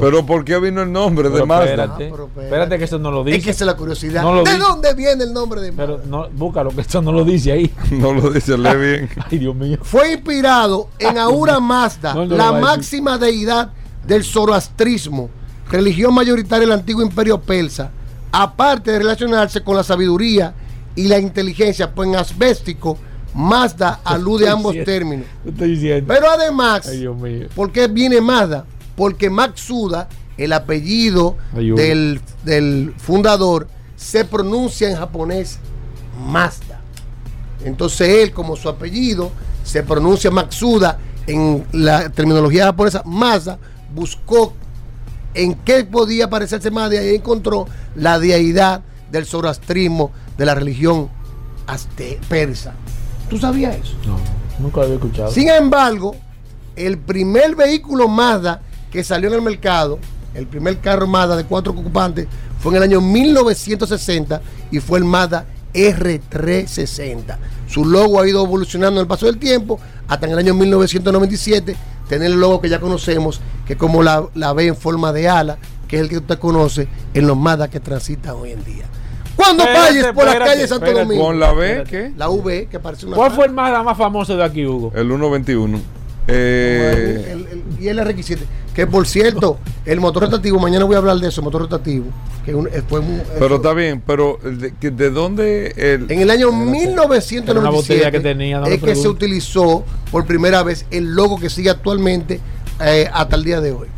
Pero ¿por qué vino el nombre de Pero Mazda? espérate, espérate que eso no lo dice. Es que esa es la curiosidad. No lo ¿De dice. dónde viene el nombre de Mazda? Pero no, búscalo, que esto no lo dice ahí. No lo dice, lee bien. Ay, Dios mío. Fue inspirado en Ahura Mazda, No, no lo la máxima deidad del zoroastrismo, religión mayoritaria del antiguo imperio persa, aparte de relacionarse con la sabiduría y la inteligencia, pues en asbéstico, Mazda alude a ambos diciendo. términos. Estoy diciendo. Pero además, Ay. ¿por qué viene Mazda? Porque Matsuda, el apellido del, del fundador, se pronuncia en japonés Mazda. Entonces él, como su apellido, se pronuncia Matsuda en la terminología japonesa, Mazda, buscó en qué podía parecerse Mazda y ahí encontró la deidad del zoroastrismo de la religión azte- persa. ¿Tú sabías eso? No, nunca lo había escuchado. Sin embargo, el primer vehículo Mazda que salió en el mercado, el primer carro Mazda de cuatro ocupantes, fue en el año 1960 y fue el Mazda R360. Su logo ha ido evolucionando en el paso del tiempo hasta en el año 1997 tener el logo que ya conocemos, que como la, la ve en forma de ala, que es el que usted conoce en los Mazda que transitan hoy en día. Cuando vayas por las calles de Santo espérate. Domingo. ¿Con la B qué? La V, que parece una ¿Cuál fue el más, más famoso de aquí, Hugo? El 121. Eh, el- el- y el R7, que por cierto, el motor rotativo, mañana voy a hablar de eso, motor rotativo, que un- fue un- pero eso- está bien, pero ¿de, de dónde el, en el año Era una 1997 botella que tenía, no le es que se utilizó por primera vez el logo que sigue actualmente eh, hasta el día de hoy.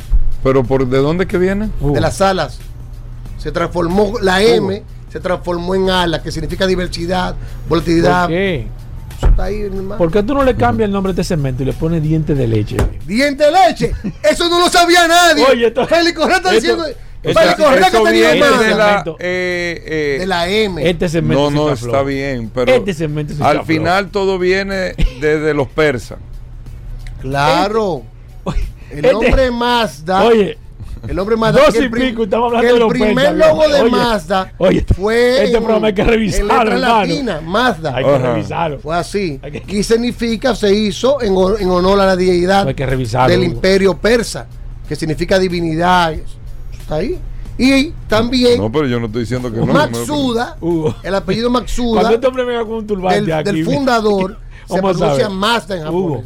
pero por de dónde que viene? De las alas se transformó la M, se transformó en ala, que significa diversidad, volatilidad. ¿Por qué? Eso está ahí, mi hermano. ¿Por qué tú no le cambias el nombre de este cemento y le pones dientes de leche? Diente de leche, eso no lo sabía nadie. Oye, esto- Félix Correa está esto- diciendo. esto- Félix Correa que tenía viene más. de la, Cemento. eh, eh, de la M. Este cemento no, no está bien, pero Este al final todo viene desde los persas. Claro. El Este- nombre Mazda. Oye, el nombre Mazda. dos que y el pico, estamos que hablando de el los primer persas, logo de oye, Mazda oye, fue. este programa hay que en revisarlo, letra hermano. latina, Mazda. Hay que revisarlo. Fue así. Que- Y significa, se hizo en, en honor a la deidad Hay que revisarlo. del Hugo. imperio persa, que significa divinidad. Está ahí. Y también No, pero yo no estoy diciendo que no. Maxuda, el apellido Maxuda, este hombre venga con un turbante del, aquí, del fundador, se pronuncia. Mazda en Hugo.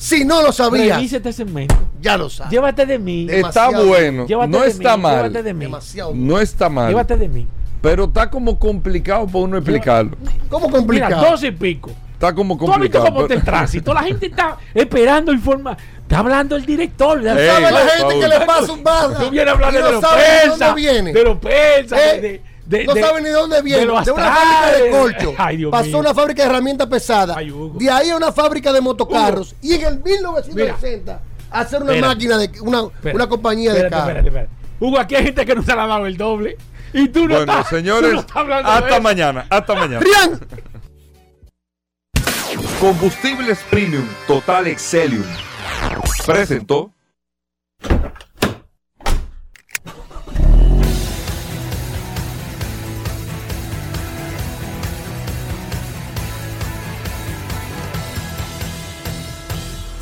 Si no lo sabía, Revisa este cemento. ya lo sabes. Llévate de mí. Está Demasiado. bueno, Llévate no de está mí, mal. Llévate de mí. Demasiado. No está mal. Llévate de mí. Pero está como complicado para uno explicarlo. ¿Cómo Mira, complicado? dos y pico. Está como ¿Tú has visto complicado. cómo está el tránsito? La gente está esperando informa. Está hablando el director. ¿ya Ey, ¿Sabe sabes? la gente Paul. que le pasa un Mazda? Tú vienes a hablar de no los persas. dónde viene. De los persas. ¿Eh? de- de- no de- sabe ni de dónde viene. de una fábrica de colcho. Ay, Dios pasó mío. a una fábrica de herramientas pesadas. Ay, de ahí a una fábrica de motocarros. Y en el 1960 hacer una Espérate. máquina de una, una compañía de carros. espérate, espérate. Hugo, aquí hay gente que no se ha dado el doble. Y tú no Bueno, estás. señores, tú no estás hablando hasta mañana, hasta mañana. Rian, Combustibles Premium Total Excelium. Presentó.